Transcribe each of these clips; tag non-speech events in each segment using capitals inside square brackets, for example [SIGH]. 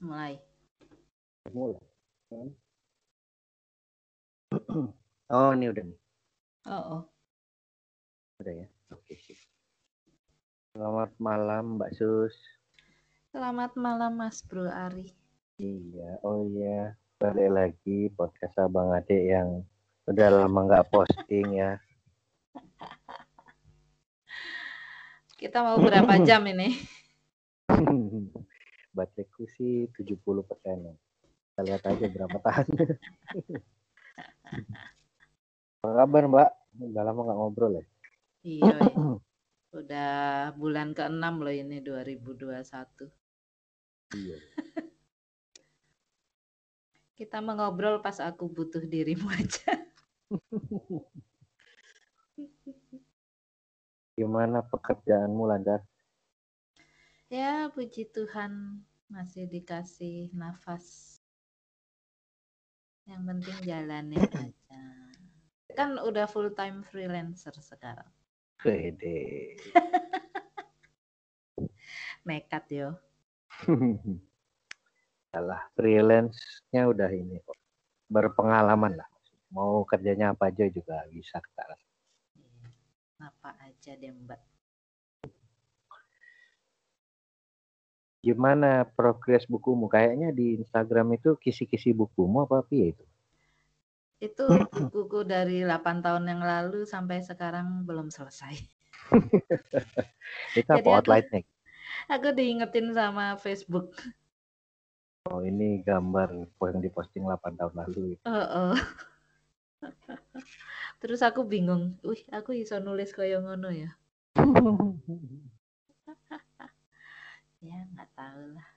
mulai. Mulai. [CLEARS THROAT] Oh, ini udah nih. Oh, oh. Udah ya. Oke, sip. Selamat malam, Mbak Sus. Selamat malam Mas Bro Ari. Iya, oh iya. Balik lagi podcast Abang Ade yang udah lama nggak posting ya. [LAUGHS] Kita mau berapa jam ini? [LAUGHS] Bateraiku sih 70 persen. Kita lihat aja berapa tahan. [LAUGHS] Apa kabar Mbak? Udah lama nggak ngobrol ya? Iya, iya. udah bulan ke-6 loh ini 2021. Iya. [LAUGHS] Kita mengobrol pas aku butuh dirimu aja. [LAUGHS] Gimana pekerjaanmu lancar? Ya, puji Tuhan masih dikasih nafas. Yang penting jalanin aja. Kan udah full time freelancer sekarang. Wede. [LAUGHS] Nekat yo. [LAUGHS] Salah freelance-nya udah ini kok. Berpengalaman lah. Mau kerjanya apa aja juga bisa kita. Apa aja deh Mbak. Gimana progres bukumu? Kayaknya di Instagram itu kisi-kisi bukumu apa piye itu? Itu [CLEARS THROAT] bukuku dari 8 tahun yang lalu sampai sekarang belum selesai. [LAUGHS] Itu apa Jadi aku-? Aku diingetin sama Facebook. Oh ini gambar yang diposting 8 tahun lalu. Heeh. [LAUGHS] Terus aku bingung, wih aku iso nulis kaya ngono ya. [LAUGHS] Ya nggak tahu lah.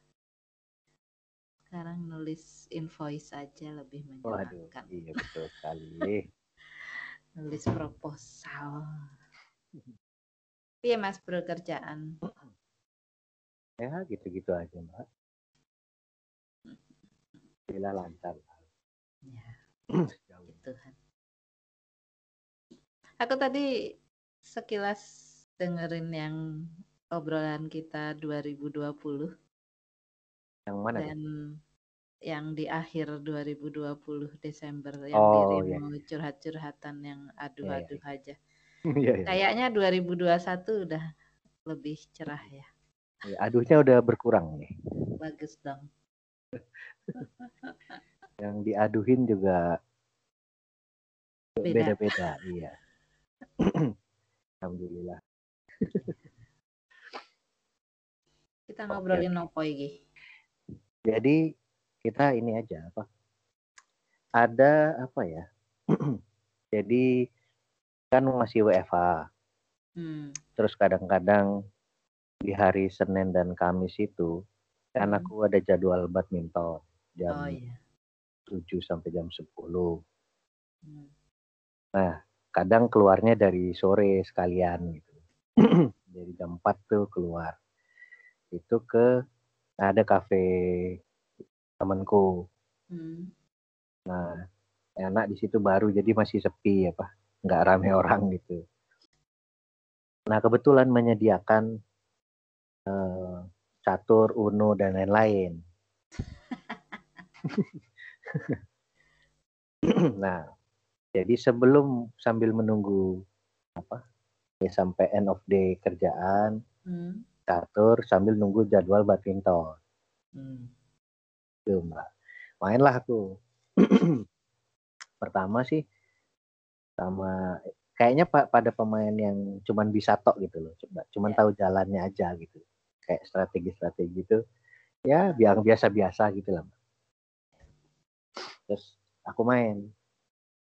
Sekarang nulis invoice aja lebih Waduh, menyenangkan. iya betul sekali. [LAUGHS] Nulis proposal. Iya mas bro kerjaan. Ya gitu-gitu aja mbak. Bila lancar. Ya. [CLEARS THROAT] Tuhan. Aku tadi sekilas dengerin yang obrolan kita 2020 Yang mana? tuh? dan yang di akhir 2020 Desember yang Oh, dirimu curhat-curhatan yang aduh-aduh aja. [LAUGHS] Iya, iya. Kayaknya 2021 udah lebih cerah ya. Iya, Aduhnya udah berkurang nih. Bagus dong. [LAUGHS] Yang diaduhin juga Beda. beda-beda. Iya. [CLEARS THROAT] Alhamdulillah. [LAUGHS] Kita ngobrolin apa iki? Jadi kita ini aja apa? Ada apa ya? [CLEARS THROAT] Jadi kan masih WFA. Hmm. Terus kadang-kadang di hari Senin dan Kamis itu kan Hmm. aku ada jadwal badminton jam Oh iya. 7 sampai jam 10. Hmm. Kadang keluarnya dari sore sekalian gitu. [CLEARS THROAT] Jadi jam 4 tuh keluar. Itu ke ada kafe temanku. Hmm. Nah, enak di situ baru jadi masih sepi apa, nggak rame orang gitu. Nah, kebetulan menyediakan eh, catur, uno dan lain-lain. [LAUGHS] nah, jadi sebelum sambil menunggu apa ya sampai end of day kerjaan, Hmm. Catur sambil nunggu jadwal badminton. Hmm. Tuh, Mbak. Mainlah aku. [CLEARS THROAT] Pertama sih sama kayaknya Pak pada pemain yang cuman bisa tok gitu loh, coba cuman Ya. tahu jalannya aja gitu. Kayak strategi-strategi gitu. Ya, biang biasa-biasa gitu lah. Mbak. Terus aku main.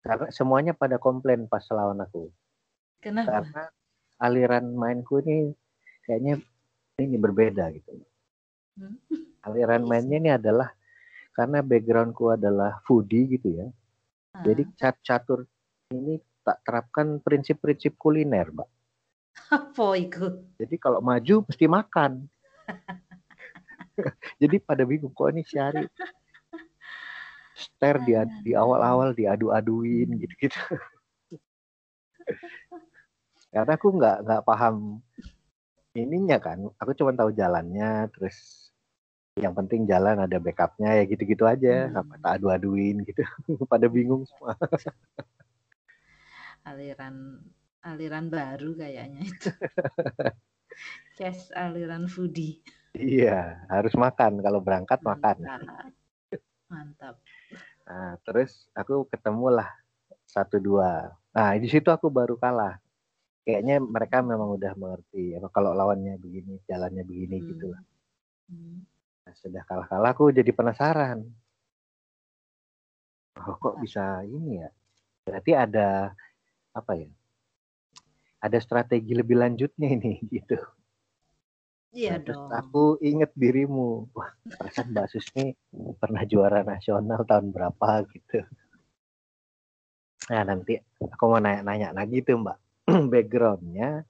Karena semuanya pada komplain pas lawan aku. Kenapa? Karena aliran mainku ini kayaknya ini berbeda gitu. Hmm. aliran Iya mainnya ini adalah karena backgroundku adalah foodie gitu ya. Ah. Jadi cat catur ini tak terapkan prinsip-prinsip kuliner, Mbak. apa itu? Jadi kalau maju mesti makan. [LAUGHS] Jadi pada bingung kok ini si Ari ster di, di awal-awal diadu-aduin Hmm. gitu-gitu. Karena aku nggak nggak paham ininya kan. Aku cuma tahu jalannya, terus yang penting jalan ada backupnya ya gitu-gitu aja Hmm. apa tak adu-aduin gitu [LAUGHS] pada bingung semua [LAUGHS] Aliran aliran baru kayaknya itu. [LAUGHS] Cash aliran foodie. iya harus makan kalau berangkat makan Mantap. Mantap. nah terus aku ketemulah satu dua nah di situ aku baru kalah kayaknya mereka memang udah mengerti apa kalau lawannya begini jalannya begini Hmm. gitu lah Hmm. Nah, sudah kalah-kalah aku jadi penasaran. Oh, kok bisa ini ya? Berarti ada apa ya? Ada strategi lebih lanjutnya ini [LAUGHS] gitu. Iya Nah, terus dong. aku inget dirimu. Wah, perasaan Mbak Sus nih pernah juara nasional tahun berapa gitu. Nah, nanti aku mau nanya-nanya lagi tuh Mbak. [CLEARS THROAT] Backgroundnya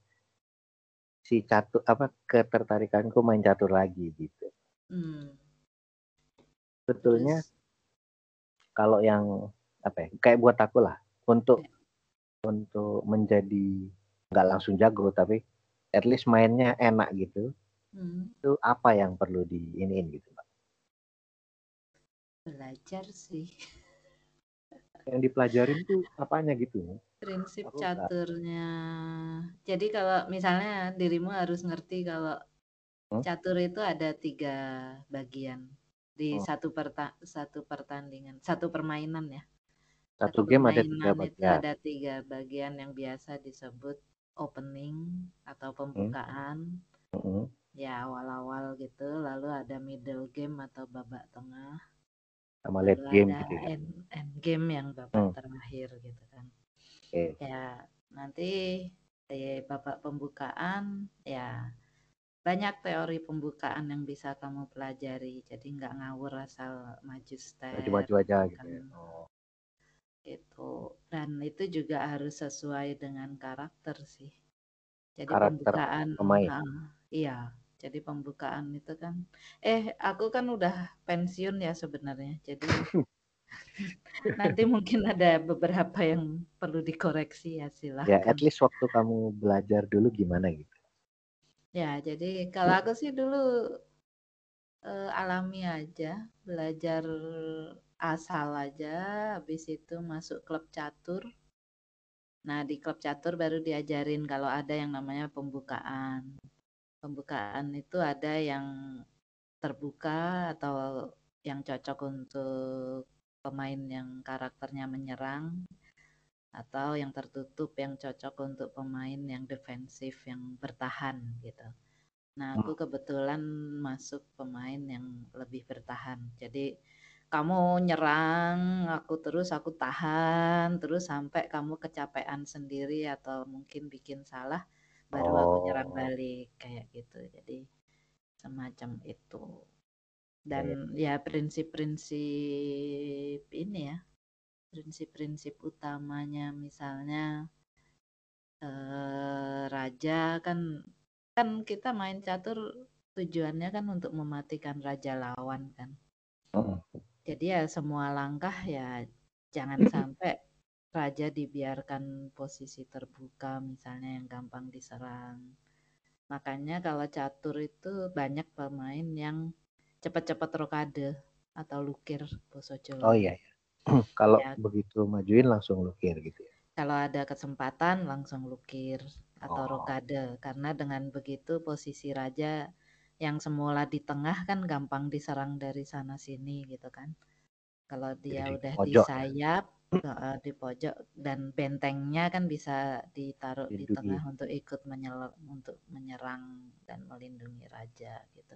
si catur apa ketertarikanku main catur lagi gitu. Hmm. Sebetulnya Terus, kalau yang apa ya kayak buat aku lah untuk untuk menjadi nggak langsung jago tapi at least mainnya enak gitu hmm, itu apa yang perlu diiniin gitu Mbak? belajar sih. yang dipelajarin tuh apanya gitu Prinsip Aku caturnya. Jadi kalau misalnya dirimu harus ngerti kalau Hmm? catur itu ada tiga bagian di Hmm. satu perta satu pertandingan, satu permainan ya. satu game ada tiga itu bagian ada tiga bagian yang biasa disebut opening atau pembukaan. Mm-mm. Ya awal-awal gitu, lalu ada middle game atau babak tengah, sama late game ada gitu ya end, end game yang babak Hmm. terakhir gitu kan. Oke Ya, nanti di babak pembukaan ya banyak teori pembukaan yang bisa kamu pelajari. Jadi nggak ngawur asal maju step maju-maju aja gitu gitu ya kan. oh. Itu. Dan itu juga harus sesuai dengan karakter sih. Jadi karakter pembukaan, pemain ah, iya. Jadi pembukaan itu kan, eh aku kan udah pensiun ya sebenarnya. Jadi [LAUGHS] nanti mungkin ada beberapa yang perlu dikoreksi ya ya silahkan. at least waktu kamu belajar dulu gimana gitu Ya, jadi kalau aku sih dulu eh, alami aja, belajar asal aja, habis itu masuk klub catur. Nah, di klub catur baru diajarin kalau ada yang namanya pembukaan. Pembukaan itu ada yang terbuka atau yang cocok untuk pemain yang karakternya menyerang atau yang tertutup yang cocok untuk pemain yang defensif yang bertahan gitu. Nah, aku kebetulan masuk pemain yang lebih bertahan. Jadi kamu nyerang, aku terus aku tahan, terus sampai kamu kecapean sendiri atau mungkin bikin salah, baru aku nyerang oh balik kayak gitu. Jadi semacam itu. Dan ya prinsip-prinsip ini ya, prinsip-prinsip utamanya misalnya eh, raja kan kan kita main catur tujuannya kan untuk mematikan raja lawan kan. Mm-mm. Jadi ya semua langkah ya jangan sampai raja dibiarkan posisi terbuka misalnya yang gampang diserang. Makanya kalau catur itu banyak pemain yang cepat-cepat rokade atau lukir boso oh Jawa. iya ya. [CLEARS THROAT] kalau Ya, begitu majuin langsung lukir gitu ya kalau ada kesempatan langsung lukir atau oh rokade karena dengan begitu posisi raja yang semula di tengah kan gampang diserang dari sana sini gitu kan. Kalau jadi dia di udah di pojok ya sayap, [CLEARS THROAT] eh, di pojok dan bentengnya kan bisa ditaruh di lindungi tengah untuk ikut menyel untuk menyerang dan melindungi raja gitu.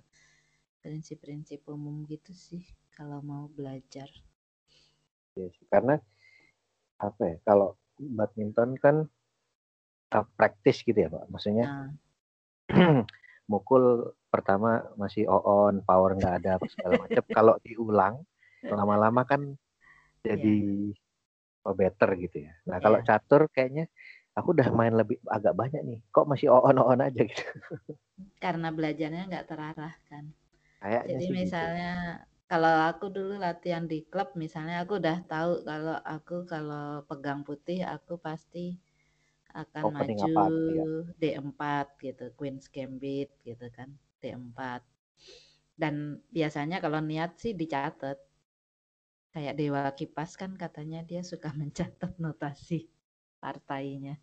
Prinsip-prinsip umum gitu sih kalau mau belajar. ya sih. karena apa ya kalau badminton kan uh, praktis gitu ya pak maksudnya Nah, [CLEARS THROAT] mukul pertama masih on power nggak ada apa segala macam [LAUGHS] kalau diulang lama-lama kan jadi oh, better gitu ya nah kalau ya. catur kayaknya aku udah main lebih agak banyak nih kok masih on on aja gitu Karena belajarnya nggak terarah kan. Kayaknya Jadi sih gitu misalnya kalau aku dulu latihan di klub, misalnya aku udah tahu kalau aku kalau pegang putih aku pasti akan opening maju apa gitu ya D4 gitu, Queen's Gambit gitu kan, D4. Dan biasanya kalau niat sih dicatat. Kayak Dewa Kipas kan katanya dia suka [LAUGHS] mencatat notasi partainya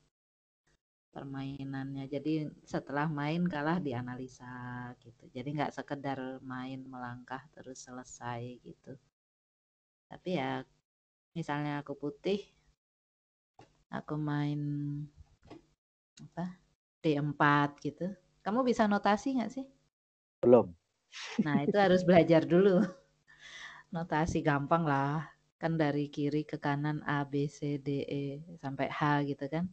permainannya. Jadi setelah main kalah dianalisa gitu. Jadi nggak sekedar main melangkah terus selesai gitu. Tapi ya misalnya aku putih, aku main apa D4 gitu. Kamu bisa notasi nggak sih? Belum. Nah itu harus belajar dulu. Notasi gampang lah. Kan dari kiri ke kanan A, B, C, D, E sampai H gitu kan.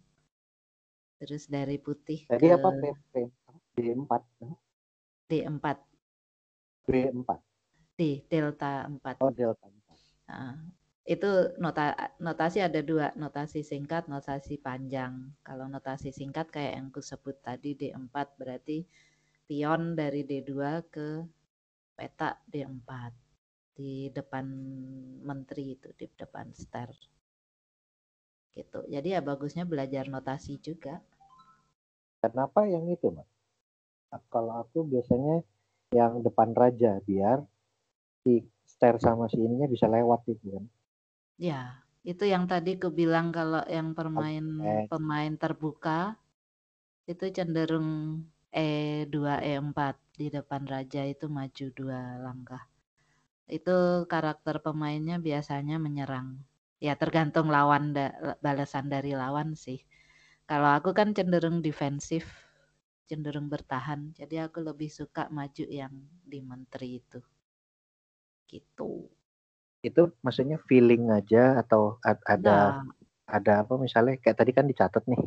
Terus dari putih Tadi ke apa P, P, D4? D4. B4. D, delta 4. Oh, delta 4. Nah, itu nota, notasi ada dua, notasi singkat, notasi panjang. Kalau notasi singkat kayak yang aku sebut tadi D4 berarti pion dari D2 ke peta D4 di depan menteri itu, di depan star gitu. Jadi ya bagusnya belajar notasi juga. Kenapa yang itu, Mas? Kalau aku biasanya yang depan raja biar si ster sama si ininya bisa lewat itu kan. Ya, itu yang tadi aku bilang kalau yang permain okay. pemain terbuka itu cenderung E2 E4 di depan raja itu maju dua langkah. Itu karakter pemainnya biasanya menyerang ya tergantung lawan da, balasan dari lawan sih. Kalau aku kan cenderung defensif, cenderung bertahan. Jadi aku lebih suka maju yang di menteri itu. Gitu. Itu maksudnya feeling aja atau ada nah. ada apa misalnya kayak tadi kan dicatat nih.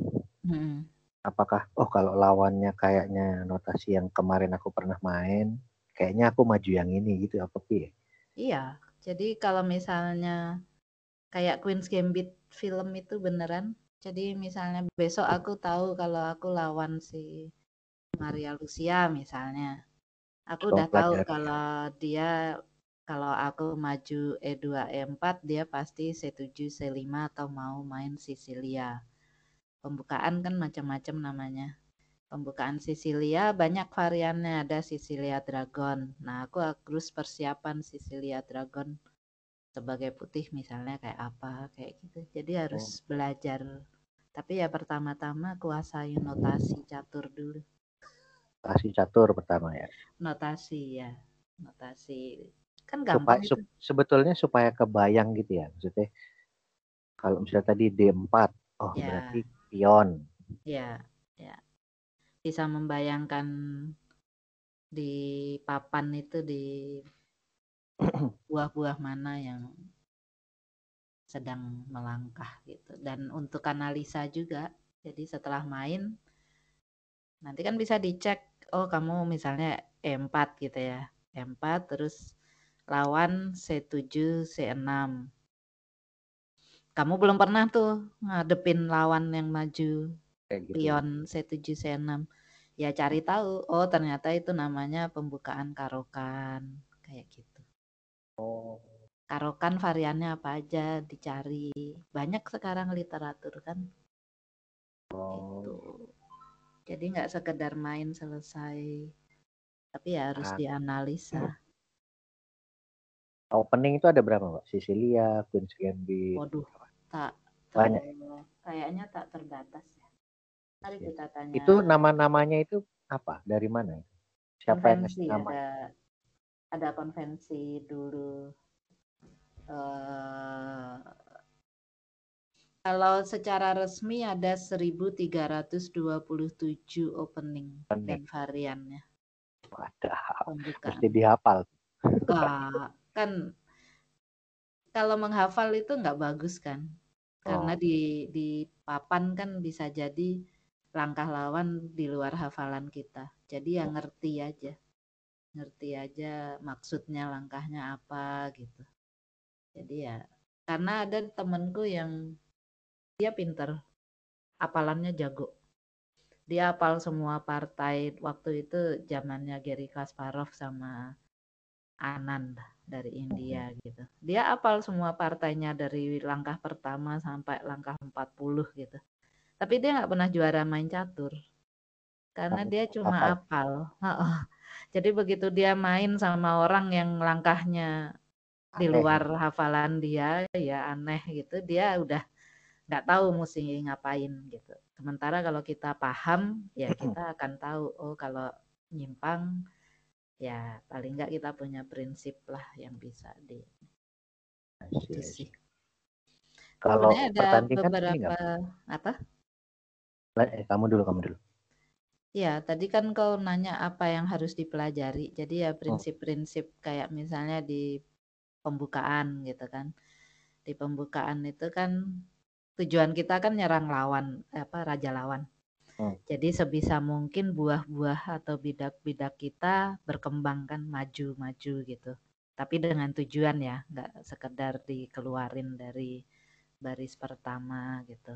Hmm. Apakah oh kalau lawannya kayaknya notasi yang kemarin aku pernah main, kayaknya aku maju yang ini gitu apa sih? Iya. Jadi kalau misalnya kayak Queen's Gambit film itu beneran. Jadi misalnya besok aku tahu kalau aku lawan si Maria Lucia misalnya. Aku udah tahu kalau dia kalau aku maju E2 E4 dia pasti C7 C5 atau mau main Sicilia. Pembukaan kan macam-macam namanya. Pembukaan Sicilia banyak variannya ada Sicilia Dragon. Nah, aku harus persiapan Sicilia Dragon sebagai putih misalnya kayak apa kayak gitu. Jadi harus oh. belajar. Tapi ya pertama-tama kuasai notasi catur dulu. Notasi catur pertama ya? Notasi ya. Notasi. Kan gampang supaya, itu. sebetulnya supaya kebayang gitu ya maksudnya. Kalau misalnya tadi D4 oh ya. berarti pion. Ya ya. Bisa membayangkan di papan itu di buah-buah mana yang sedang melangkah gitu. Dan untuk analisa juga, jadi setelah main nanti kan bisa dicek, oh kamu misalnya E4 gitu ya. E4 terus lawan C7, C6. Kamu belum pernah tuh ngadepin lawan yang maju gitu. pion C7, C6. Ya cari tahu, oh ternyata itu namanya pembukaan karokan kayak gitu. Oh. Karokan variannya apa aja dicari. Banyak sekarang literatur kan. Oh. Gitu. Jadi nggak sekedar main selesai, tapi ya harus ah. dianalisa. Opening itu ada berapa, Mbak? Sicilia, Queen's Gambit. Waduh, tak banyak. Kayaknya tak terbatas ya. Mari kita tanya. Itu nama-namanya itu apa? Dari mana? Siapa yang nama? Ada ada konvensi dulu uh, kalau secara resmi ada 1327 opening dan variannya. Wadah, mesti dihafal. Enggak, kan kalau menghafal itu nggak bagus kan? Karena oh. di di papan kan bisa jadi langkah lawan di luar hafalan kita. Jadi yang ngerti aja ngerti aja maksudnya langkahnya apa gitu. Jadi ya karena ada temenku yang dia pinter, apalannya jago. Dia apal semua partai waktu itu zamannya Gary Kasparov sama Anand dari India gitu. Dia apal semua partainya dari langkah pertama sampai langkah 40 gitu. Tapi dia nggak pernah juara main catur. Karena dia cuma apal. Jadi begitu dia main sama orang yang langkahnya di luar hafalan dia ya aneh gitu, dia udah nggak tahu mesti ngapain gitu. Sementara kalau kita paham ya kita akan tahu oh kalau nyimpang ya paling nggak kita punya prinsip lah yang bisa di itu sih. Kalau ada beberapa apa? Eh, kamu dulu, kamu dulu. Ya, tadi kan kau nanya apa yang harus dipelajari. Jadi ya oh. prinsip-prinsip kayak misalnya di pembukaan gitu kan. Di pembukaan itu kan tujuan kita kan nyerang lawan apa raja lawan. Jadi sebisa mungkin buah-buah atau bidak-bidak kita berkembang kan maju-maju gitu. Tapi dengan tujuan ya, nggak sekedar dikeluarin dari baris pertama gitu.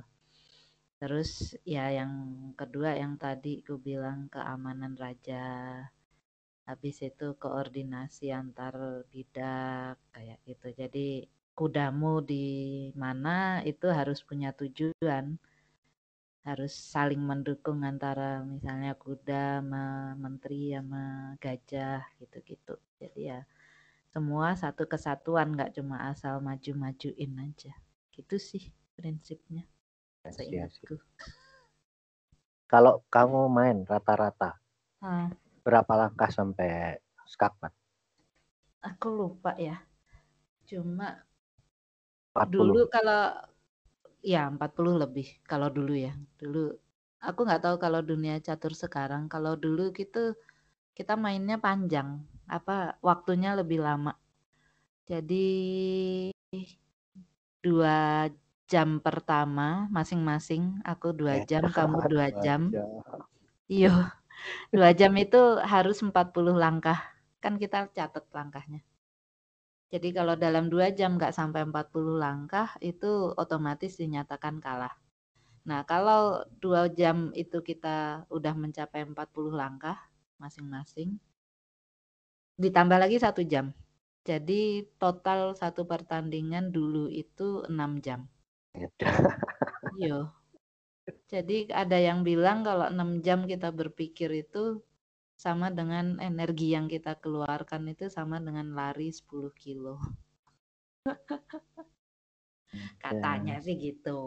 Terus ya yang kedua yang tadi ku bilang keamanan raja. Habis itu koordinasi antar bidak kayak gitu. Jadi kudamu di mana itu harus punya tujuan. Harus saling mendukung antara misalnya kuda sama menteri sama gajah gitu-gitu. Jadi ya semua satu kesatuan nggak cuma asal maju-majuin aja. Gitu sih prinsipnya. Kalau kamu main rata-rata, hmm. berapa langkah sampai skakmat? Aku lupa ya. Cuma 40. dulu kalau ya 40 lebih kalau dulu ya. Dulu aku nggak tahu kalau dunia catur sekarang. Kalau dulu gitu kita mainnya panjang, apa waktunya lebih lama. Jadi dua jam pertama masing-masing aku dua jam kamu [LAUGHS] dua jam. iya [LAUGHS] dua jam itu harus 40 langkah. Kan kita catat langkahnya. Jadi kalau dalam dua jam nggak sampai 40 langkah itu otomatis dinyatakan kalah. Nah kalau dua jam itu kita udah mencapai 40 langkah masing-masing ditambah lagi satu jam. Jadi total satu pertandingan dulu itu enam jam Iya. Jadi ada yang bilang kalau 6 jam kita berpikir itu sama dengan energi yang kita keluarkan itu sama dengan lari 10 kilo. [LAUGHS] Katanya sih gitu.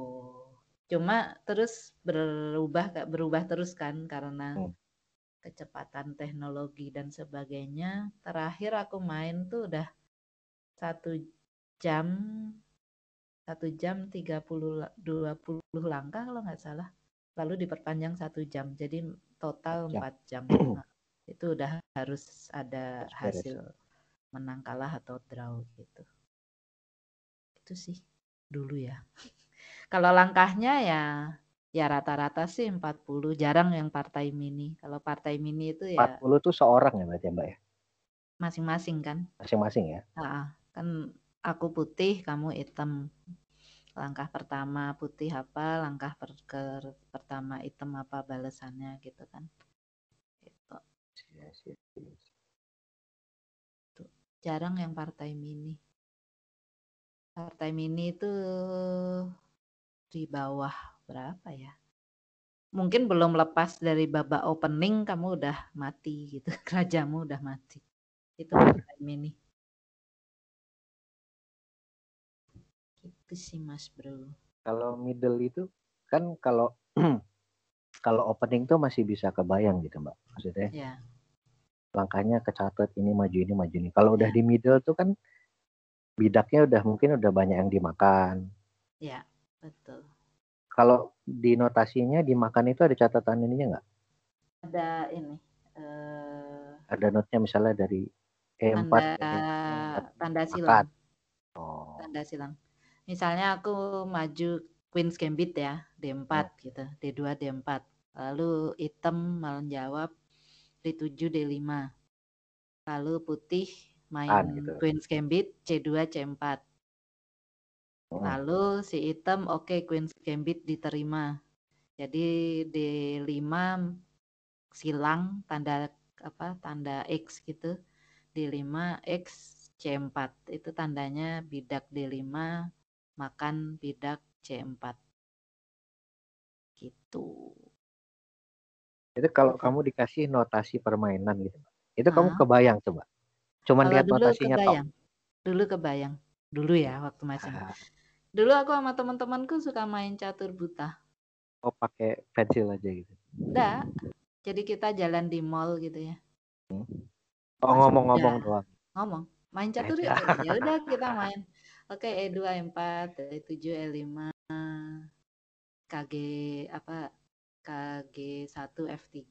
Cuma terus berubah berubah terus kan karena hmm. kecepatan teknologi dan sebagainya. Terakhir aku main tuh udah satu jam satu jam 30 20 langkah kalau nggak salah. Lalu diperpanjang satu jam jadi total empat jam. [CLEARS THROAT] Nah, itu udah harus ada hasil menang kalah atau draw gitu. Itu sih dulu ya. [LAUGHS] Kalau langkahnya ya ya rata-rata sih 40 jarang yang partai mini. Kalau partai mini itu ya 40 tuh seorang ya berarti ya mbak ya? Masing-masing kan. Masing-masing ya? Nah, kan aku putih, kamu hitam. Langkah pertama putih apa, langkah per, ke, pertama hitam apa balasannya gitu kan. Gitu. Yes, yes, yes. Tuh. Jarang yang partai mini. Partai mini itu di bawah berapa ya? Mungkin belum lepas dari babak opening kamu udah mati gitu. [LAUGHS] Kerajamu udah mati. Itu partai mini. Itu sih Mas Bro. Kalau middle itu kan kalau [CLEARS THROAT] kalau opening tuh masih bisa kebayang gitu Mbak. Maksudnya. Ya. Langkahnya kecatat ini maju ini maju ini. Kalau udah di middle tuh kan bidaknya udah mungkin udah banyak yang dimakan. Ya, betul. Kalau di notasinya dimakan itu ada catatan ininya nggak? Ada ini. Uh, ada notnya misalnya dari E4 tanda, tanda silang. Oh. Tanda silang misalnya aku maju Queen's Gambit ya, D4 hmm. gitu, D2, D4. Lalu hitam menjawab D7, D5. Lalu putih main ah, gitu. Queen's Gambit C2, C4. Hmm. Lalu si hitam oke okay, Queen's Gambit diterima. Jadi D5 silang tanda apa tanda X gitu. D5 X C4 itu tandanya bidak D5 makan bidak C4. Gitu. Itu kalau kamu dikasih notasi permainan gitu. Itu kamu Hah? kebayang coba? Cuman Kalau lihat dulu notasinya kebayang. Dulu kebayang. Dulu ya waktu masih. Ah, Dulu aku sama teman-temanku suka main catur buta. Oh, pakai pensil aja gitu. Enggak. Jadi kita jalan di mall gitu ya. Oh, Masuk ngomong-ngomong doang. Ngomong. Main catur yuk. Ya udah kita main. [LAUGHS] Oke, E E2, E4, E7, E5, KG apa? KG1, F3,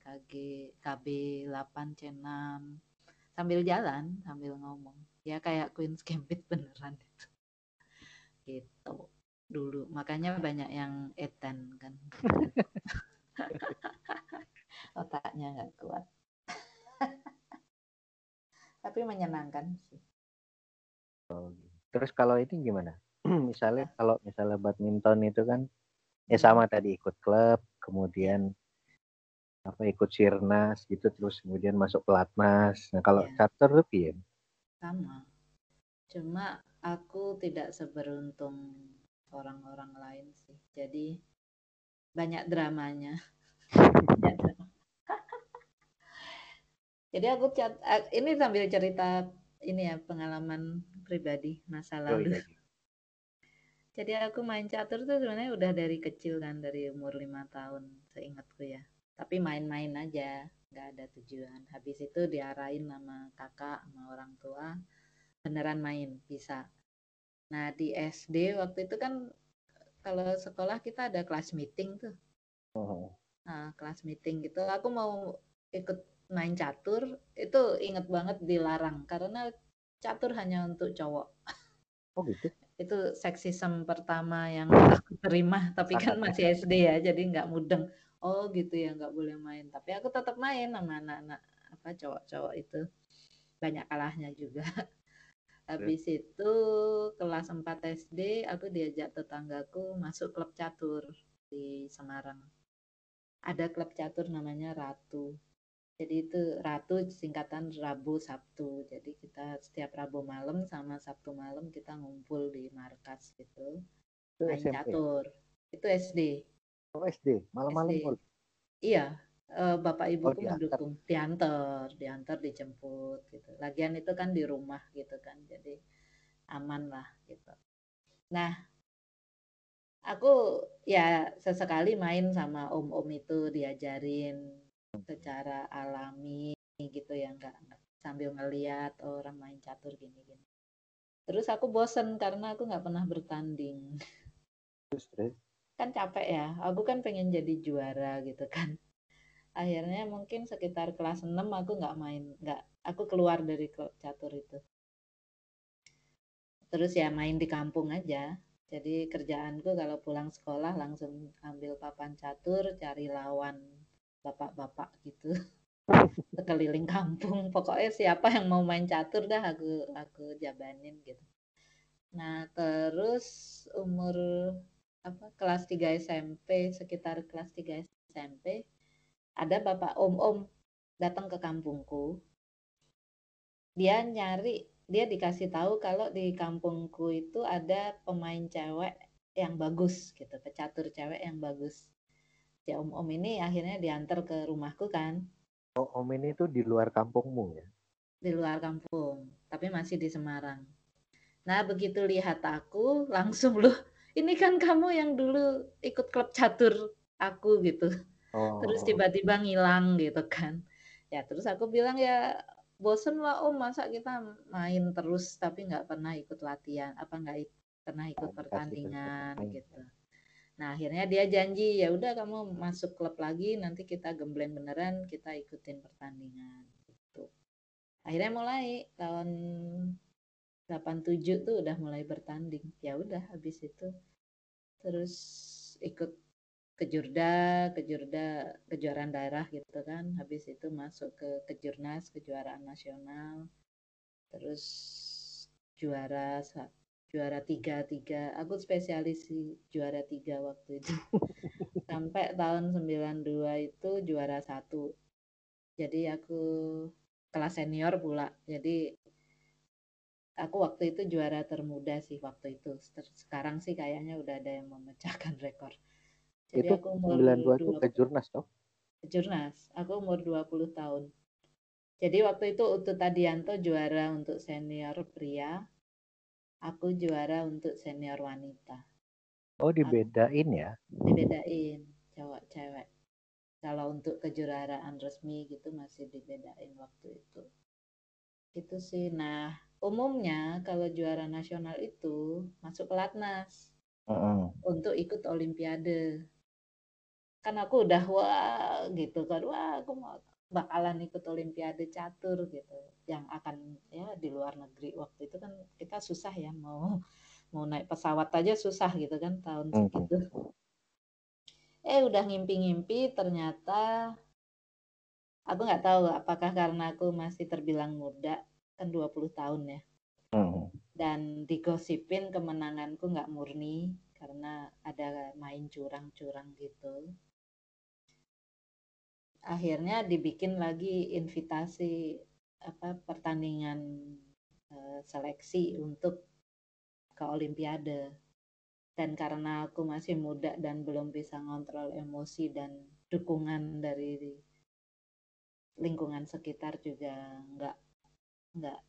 KG KB 8, C6. Sambil jalan, sambil ngomong. Ya kayak Queen's Gambit beneran itu. Gitu. Dulu. Makanya banyak yang etan kan. [LAUGHS] Otaknya nggak kuat. [LAUGHS] Tapi menyenangkan sih. Terus kalau ini gimana? [CLEARS THROAT] misalnya kalau misalnya badminton itu kan ya sama tadi ikut klub, kemudian apa ikut sirnas gitu terus kemudian masuk pelatnas. Nah, kalau Iya. catur tuh piye? Sama. Cuma aku tidak seberuntung orang-orang lain sih. Jadi banyak dramanya. Banyak drama. [LAUGHS] Jadi aku cat, eh, ini sambil cerita ini ya pengalaman pribadi masa Oh, lalu. iya. [LAUGHS] Jadi aku main catur tuh sebenarnya udah dari kecil kan dari umur lima tahun seingatku ya. Tapi main-main aja, nggak ada tujuan. Habis itu diarahin sama kakak, sama orang tua, beneran main bisa. Nah di SD waktu itu kan kalau sekolah kita ada kelas meeting tuh. Oh, Nah kelas meeting gitu, aku mau ikut main catur itu inget banget dilarang. Karena catur hanya untuk cowok. [LAUGHS] oh gitu. itu seksisme pertama yang aku terima tapi kan [LAUGHS] masih SD ya jadi nggak mudeng. Oh gitu ya nggak boleh main. Tapi aku tetap main sama anak-anak apa cowok-cowok itu. Banyak kalahnya juga. [LAUGHS] Habis itu kelas 4 SD aku diajak tetanggaku masuk klub catur di Semarang. Ada klub catur namanya Ratu jadi itu Ratu singkatan Rabu Sabtu. Jadi kita setiap Rabu malam sama Sabtu malam kita ngumpul di markas gitu. Itu Main SMP. catur. Itu SD. Oh SD, malam-malam. Iya, eh, bapak ibuku diantar. mendukung, diantar, diantar, dijemput gitu. Lagian itu kan di rumah gitu kan, jadi aman lah gitu. Nah, aku ya sesekali main sama om-om itu diajarin secara alami gitu ya, nggak sambil ngeliat orang main catur gini-gini. Terus aku bosen karena aku nggak pernah bertanding. Terus, terus. kan capek ya aku kan pengen jadi juara gitu kan akhirnya mungkin sekitar kelas 6 aku nggak main nggak aku keluar dari klub catur itu terus ya main di kampung aja jadi kerjaanku kalau pulang sekolah langsung ambil papan catur cari lawan bapak-bapak gitu. [LAUGHS] Sekeliling kampung. Pokoknya siapa yang mau main catur dah aku aku jabanin gitu. Nah terus umur apa kelas 3 SMP sekitar kelas 3 SMP ada bapak om-om datang ke kampungku. Dia nyari dia dikasih tahu kalau di kampungku itu ada pemain cewek yang bagus gitu pecatur cewek yang bagus si om-om ini akhirnya diantar ke rumahku kan. Oh, Om ini tuh di luar kampungmu ya? di luar kampung tapi masih di Semarang. Nah begitu lihat aku langsung loh ini kan kamu yang dulu ikut klub catur aku gitu. Oh, terus tiba-tiba ngilang gitu kan. Ya terus aku bilang ya bosen lah om masa kita main terus tapi nggak pernah ikut latihan apa nggak pernah ikut pertandingan gitu nah akhirnya dia janji ya udah kamu masuk klub lagi nanti kita gembleng beneran kita ikutin pertandingan gitu akhirnya mulai tahun 87 tuh udah mulai bertanding ya udah habis itu terus ikut ke Jurda, ke Jurda kejuaraan daerah gitu kan. Habis itu masuk ke kejurnas, kejuaraan nasional. Terus juara juara tiga tiga. Aku spesialis di juara tiga waktu itu. [LAUGHS] Sampai tahun 92 itu juara satu. Jadi aku kelas senior pula. Jadi aku waktu itu juara termuda sih waktu itu. Sekarang sih kayaknya udah ada yang memecahkan [LAUGHS] rekor. Jadi itu aku umur 92 tuh 20 ke Jurnas toh? Jurnas, aku umur 20 tahun. Jadi waktu itu Utut Tadianto juara untuk senior pria, aku juara untuk senior wanita. Oh dibedain ya? Dibedain cowok cewek. Kalau untuk kejuaraan resmi gitu masih dibedain waktu itu. Itu sih. Nah umumnya kalau juara nasional itu masuk pelatnas uh -uh. untuk ikut olimpiade. Kan aku udah wah gitu kan, wah aku mau bakalan ikut olimpiade catur gitu yang akan ya di luar negeri waktu itu kan kita susah ya mau mau naik pesawat aja susah gitu kan tahun hmm. segitu eh udah ngimpi-ngimpi ternyata aku nggak tahu apakah karena aku masih terbilang muda kan 20 tahun ya hmm. dan digosipin kemenanganku nggak murni karena ada main curang-curang gitu akhirnya dibikin lagi invitasi apa pertandingan uh, seleksi untuk ke olimpiade. Dan karena aku masih muda dan belum bisa ngontrol emosi dan dukungan dari lingkungan sekitar juga nggak nggak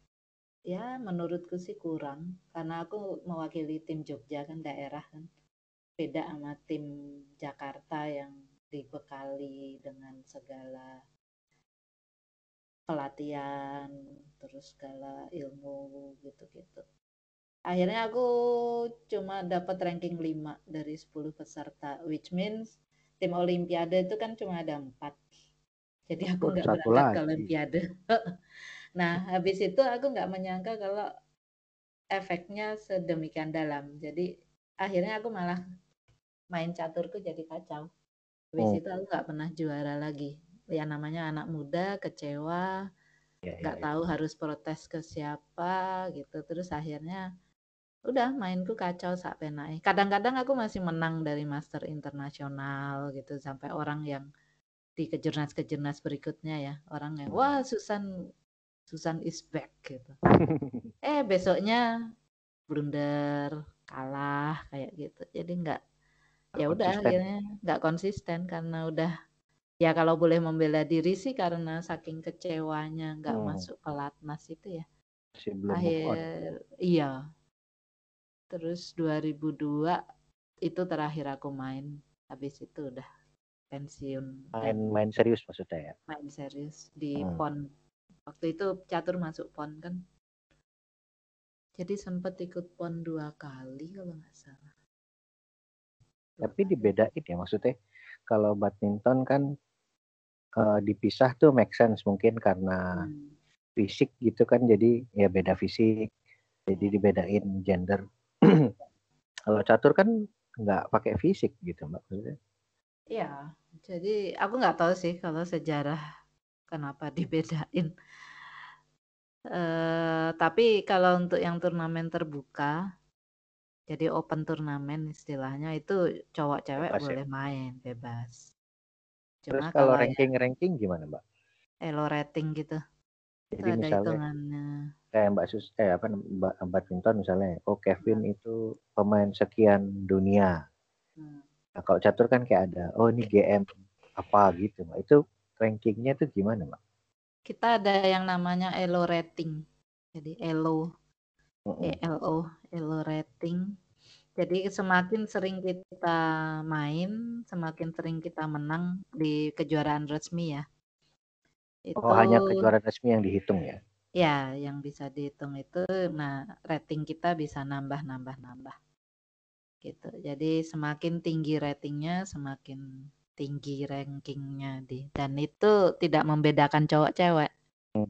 ya menurutku sih kurang. Karena aku mewakili tim Jogja kan daerah kan. Beda sama tim Jakarta yang dibekali dengan segala pelatihan terus segala ilmu gitu-gitu. Akhirnya aku cuma dapat ranking 5 dari 10 peserta which means tim olimpiade itu kan cuma ada empat. Jadi aku nggak berangkat ke olimpiade. [LAUGHS] Nah habis itu aku nggak menyangka kalau efeknya sedemikian dalam. Jadi akhirnya aku malah main caturku jadi kacau Habis oh. itu aku nggak pernah juara lagi. Ya namanya anak muda, kecewa, ya, nggak ya, ya, tahu harus protes ke siapa gitu. Terus akhirnya udah mainku kacau sampai naik. Kadang-kadang aku masih menang dari master internasional gitu sampai orang yang di kejurnas-kejurnas berikutnya ya orang yang wah Susan Susan is back gitu. [LAUGHS] eh besoknya blunder kalah kayak gitu. Jadi nggak ya udah akhirnya nggak konsisten karena udah ya kalau boleh membela diri sih karena saking kecewanya nggak hmm. masuk pelatnas itu ya. Masih belum akhir iya. Terus 2002 itu terakhir aku main. Habis itu udah pensiun. Main main serius maksudnya ya? Main serius di hmm. pon. Waktu itu catur masuk pon kan. Jadi sempat ikut pon dua kali kalau nggak salah tapi dibedain ya maksudnya kalau badminton kan uh, dipisah tuh make sense mungkin karena hmm. fisik gitu kan jadi ya beda fisik. Jadi dibedain gender. [CLEARS THROAT] Kalau catur kan nggak pakai fisik gitu mbak maksudnya. Iya jadi aku nggak tahu sih kalau sejarah kenapa dibedain. Uh, tapi kalau untuk yang turnamen terbuka jadi open turnamen istilahnya itu cowok cewek bebas ya? boleh ya? main bebas. Cuma Terus kalau ranking-ranking gimana, Mbak? Elo rating gitu. Jadi itu misalnya hitungannya. kayak Mbak Sus eh apa Mbak badminton misalnya, oh Kevin hmm. itu pemain sekian dunia. Hmm. Nah, kalau catur kan kayak ada, oh ini GM apa gitu, Mbak. Itu rankingnya itu gimana, Mbak? Kita ada yang namanya Elo rating. Jadi Elo ELO, ELO rating. Jadi semakin sering kita main, semakin sering kita menang di kejuaraan resmi ya. Itu, oh hanya kejuaraan resmi yang dihitung ya? Ya, yang bisa dihitung itu, nah rating kita bisa nambah, nambah, nambah. Gitu. Jadi semakin tinggi ratingnya, semakin tinggi rankingnya di. Dan itu tidak membedakan cowok cewek. Hmm.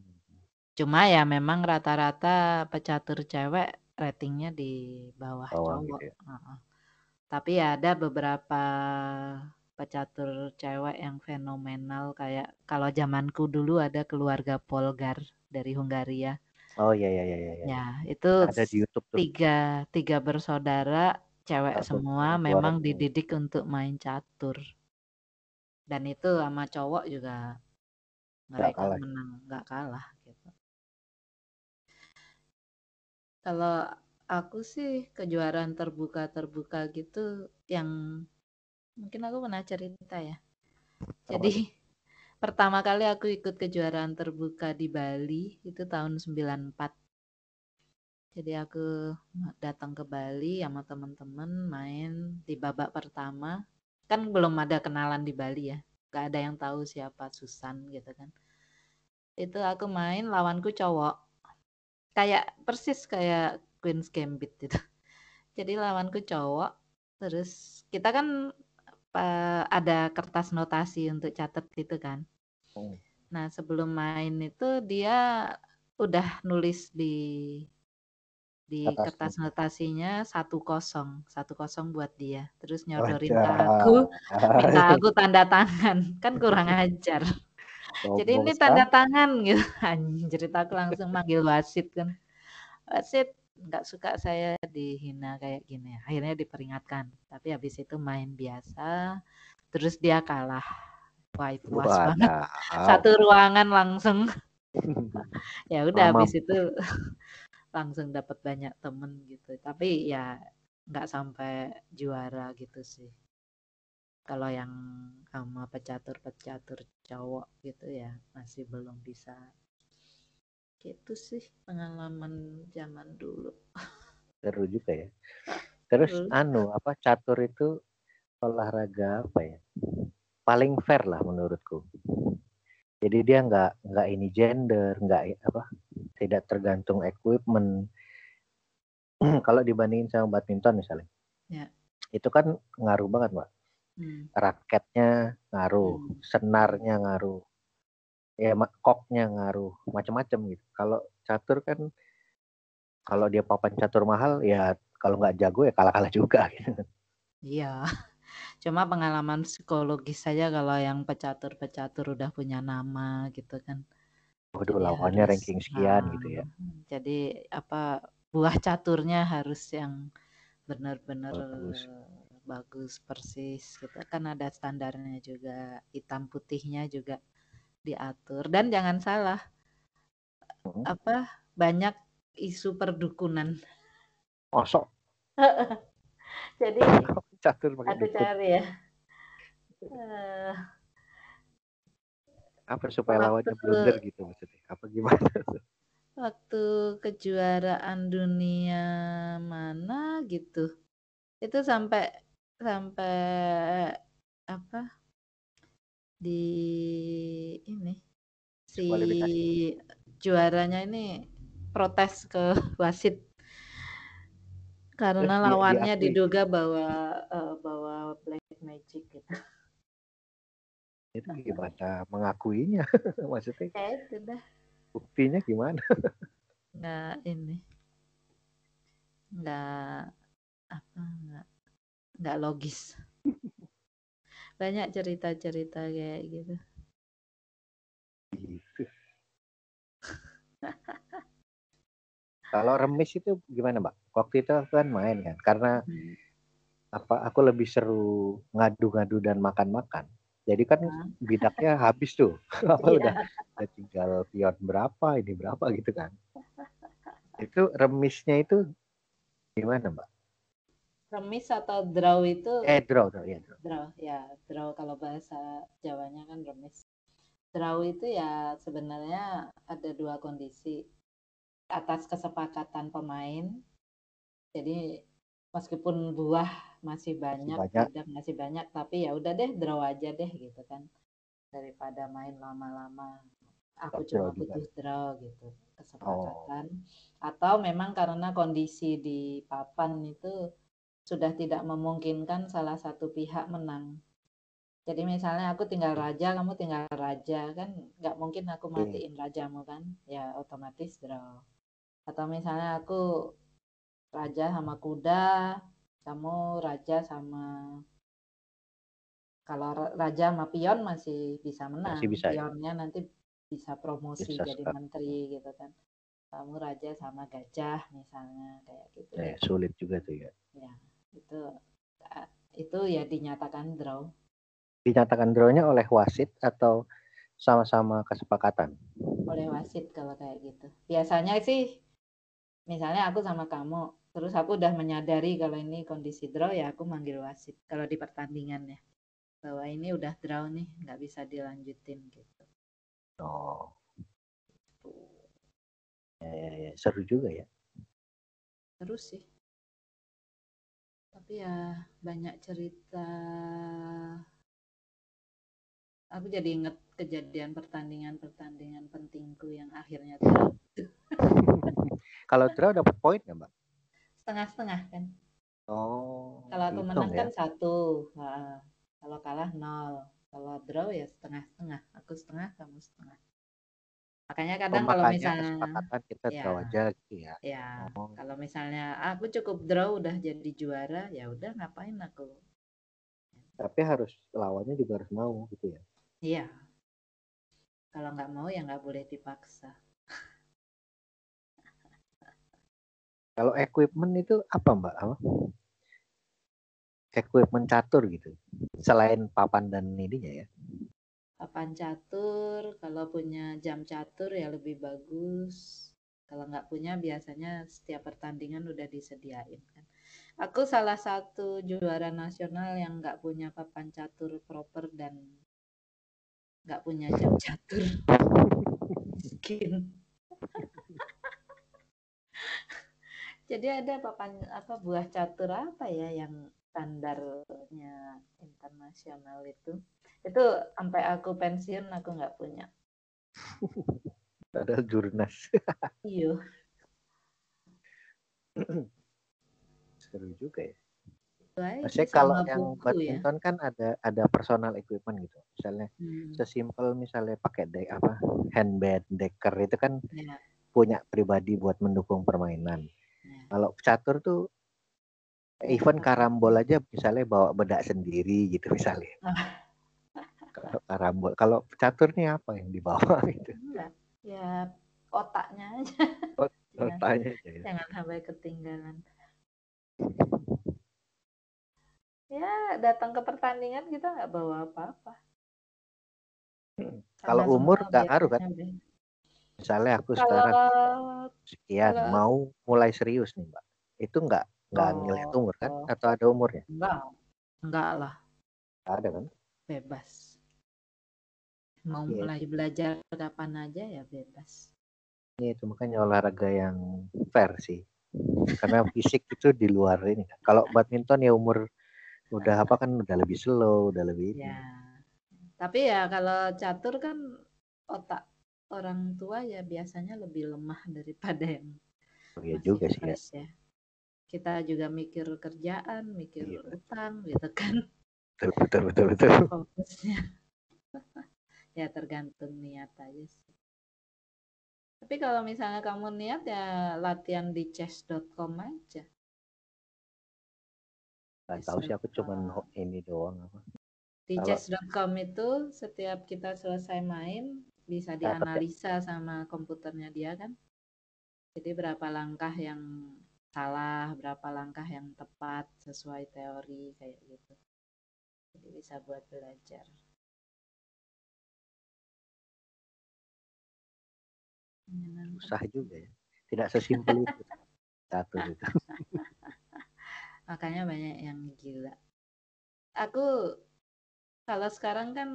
Cuma ya memang rata-rata pecatur cewek ratingnya di bawah Bawah cowok. gitu ya. Tapi ya ada beberapa pecatur cewek yang fenomenal kayak kalau zamanku dulu ada keluarga Polgar dari Hungaria. Oh iya iya iya iya. iya. Ya, itu Ada di YouTube tuh. tiga tiga bersaudara cewek Satu semua memang dididik untuk main catur. Dan itu sama cowok juga mereka kalah. menang, nggak kalah Kalau aku sih kejuaraan terbuka-terbuka gitu yang mungkin aku pernah cerita ya. Jadi [LAUGHS] pertama kali aku ikut kejuaraan terbuka di Bali itu tahun 94. Jadi aku datang ke Bali sama teman-teman main di babak pertama. Kan belum ada kenalan di Bali ya. Gak ada yang tahu siapa Susan gitu kan. Itu aku main lawanku cowok. Kayak persis kayak Queen's Gambit gitu. [LAUGHS] Jadi lawanku cowok. Terus kita kan uh, ada kertas notasi untuk catat gitu kan. Oh. Nah, sebelum main itu dia udah nulis di di kertas notasinya satu kosong satu kosong buat dia terus nyodorin ke aku minta aku tanda tangan kan kurang ajar jadi ini tanda tangan gitu. [LAUGHS] Anjir aku langsung manggil wasit kan. Wasit nggak suka saya dihina kayak gini. Akhirnya diperingatkan. Tapi habis itu main biasa terus dia kalah. Wah itu puas Wadah. banget satu ruangan langsung. [LAUGHS] Ya udah habis itu [LAUGHS] langsung dapat banyak temen gitu. Tapi ya nggak sampai juara gitu sih kalau yang sama pecatur-pecatur cowok gitu ya masih belum bisa Gitu sih pengalaman zaman dulu. Seru juga ya. [LAUGHS] Terus Terus. anu apa catur itu olahraga apa ya? Paling fair lah menurutku. Jadi dia nggak nggak ini gender, nggak apa, tidak tergantung equipment. [CLEARS THROAT] Kalau dibandingin sama badminton misalnya, ya. itu kan ngaruh banget mbak. Hmm. Raketnya ngaruh, hmm. senarnya ngaruh, ya koknya ngaruh macam-macam gitu. Kalau catur kan kalau dia papan catur mahal ya kalau nggak jago ya kalah-kalah juga [LAUGHS] gitu. Iya. [LAUGHS] Cuma pengalaman psikologis saja kalau yang pecatur-pecatur udah punya nama gitu kan. Waduh, lawannya harus, ranking sekian nah, gitu ya. Jadi apa buah caturnya harus yang benar-benar bagus. persis gitu kan ada standarnya juga hitam putihnya juga diatur dan jangan salah hmm. apa banyak isu perdukunan. Osok. [LAUGHS] Jadi [LAUGHS] catur aku cari ya. Uh, apa supaya lawannya blunder gitu maksudnya? Apa gimana? [LAUGHS] Waktu kejuaraan dunia mana gitu. Itu sampai sampai apa? di ini si juaranya ini protes ke [LAUGHS] wasit karena Terus lawannya di, diduga bawa uh, bawa black magic gitu. Itu gimana mengakuinya [LAUGHS] maksudnya? Ya itu dah. Buktinya gimana? [LAUGHS] Nggak ini. Nggak apa nggak nggak logis [LAUGHS] banyak cerita-cerita kayak gitu. Gitu. Kalau remis itu gimana, Mbak? Waktu itu aku kan main kan, karena hmm. apa? Aku lebih seru ngadu-ngadu dan makan-makan. Jadi kan nah. bidaknya habis tuh. [LAUGHS] apa yeah. udah, udah tinggal pion berapa, ini berapa gitu kan. [LAUGHS] Itu remisnya itu gimana, Mbak? Remis atau draw itu eh draw draw ya draw. draw ya draw kalau bahasa Jawanya kan remis draw itu ya sebenarnya ada dua kondisi atas kesepakatan pemain jadi meskipun buah masih banyak, masih banyak. tidak masih banyak tapi ya udah deh draw aja deh gitu kan daripada main lama-lama aku cuma butuh draw gitu kesepakatan oh. atau memang karena kondisi di papan itu sudah tidak memungkinkan salah satu pihak menang. Jadi misalnya aku tinggal raja, kamu tinggal raja kan nggak mungkin aku matiin rajamu kan, ya otomatis draw. Atau misalnya aku raja sama kuda, kamu raja sama kalau raja sama pion masih bisa menang. Masih bisa, ya? Pionnya nanti bisa promosi bisa jadi menteri gitu kan. Kamu raja sama gajah misalnya kayak gitu. Ya, sulit juga tuh ya. Ya itu itu ya dinyatakan draw. Dinyatakan drawnya oleh wasit atau sama-sama kesepakatan? Oleh wasit kalau kayak gitu. Biasanya sih misalnya aku sama kamu, terus aku udah menyadari kalau ini kondisi draw ya aku manggil wasit kalau di pertandingan ya. bahwa ini udah draw nih, nggak bisa dilanjutin gitu. Oh. Ya, ya, ya. Seru juga ya. Seru sih. Tapi ya banyak cerita. Aku jadi inget kejadian pertandingan-pertandingan pentingku yang akhirnya draw. [LAUGHS] Kalau draw dapat poin nggak, Mbak? Setengah-setengah kan. Oh. Kalau aku menang ya. kan satu. Nah, kalau kalah nol. Kalau draw ya setengah-setengah. Aku setengah, kamu setengah. Makanya kadang kalau misalnya kesepakatan kita ya. draw aja gitu ya. ya Oh. kalau misalnya aku cukup draw udah jadi juara, ya udah ngapain aku? Tapi harus lawannya juga harus mau gitu ya. Iya. Kalau nggak mau ya nggak boleh dipaksa. Kalau equipment itu apa Mbak? Apa? Equipment catur gitu. Selain papan dan ininya ya. Papan catur, kalau punya jam catur ya lebih bagus. Kalau nggak punya biasanya setiap pertandingan udah disediain kan. Aku salah satu juara nasional yang nggak punya papan catur proper dan nggak punya jam catur. [LAUGHS] Miskin. [LAUGHS] Jadi ada papan apa buah catur apa ya yang standarnya internasional itu. Itu sampai aku pensiun aku nggak punya. [LAUGHS] Padahal jurnas. [LAUGHS] Iya. [CLEARS THROAT] Seru juga ya. Maksudnya kalau yang ya. badminton kan ada ada personal equipment gitu. Misalnya Hmm, sesimpel misalnya pakai deck apa handband decker itu kan ya, punya pribadi buat mendukung permainan. ya. Kalau catur tuh even karambol aja misalnya bawa bedak sendiri gitu misalnya. Kalau karambol, kalau catur nih apa yang dibawa [LAUGHS] gitu? Enggak. Ya otaknya aja. [LAUGHS] Jangan, tanya aja ya. jangan sampai ketinggalan. [LAUGHS] Ya datang ke pertandingan kita nggak bawa apa-apa. Hmm. Kalau umur nggak ngaruh kan? Misalnya aku Kalau sekarang sekian kalau- mau mulai serius nih mbak, itu nggak nggak ngeliat umur kan? Oh. Atau ada umurnya? enggak, enggak lah, ada kan? bebas. Mau Iya. mulai belajar kapan aja ya bebas. Ini itu makanya olahraga yang fair sih. Karena fisik itu di luar ini. kan. Kalau badminton ya umur udah apa kan udah lebih slow, udah lebih. Ya. Tapi ya kalau catur kan otak orang tua ya biasanya lebih lemah daripada yang Oh, iya juga sih ya. ya. Kita juga mikir kerjaan, mikir Iya. utang gitu kan Betul betul betul betul. fokusnya. [LAUGHS] ya tergantung niat aja sih. Tapi kalau misalnya kamu niat ya latihan di chess.com aja. Tahu sih aku cuman ini doang apa. Di chess.com itu setiap kita selesai main bisa dianalisa sama komputernya dia kan. Jadi berapa langkah yang salah, berapa langkah yang tepat sesuai teori kayak gitu. Jadi bisa buat belajar. Susah juga ya. Tidak sesimpel itu. [LAUGHS] Satu itu. [LAUGHS] Makanya banyak yang gila. Aku kalau sekarang kan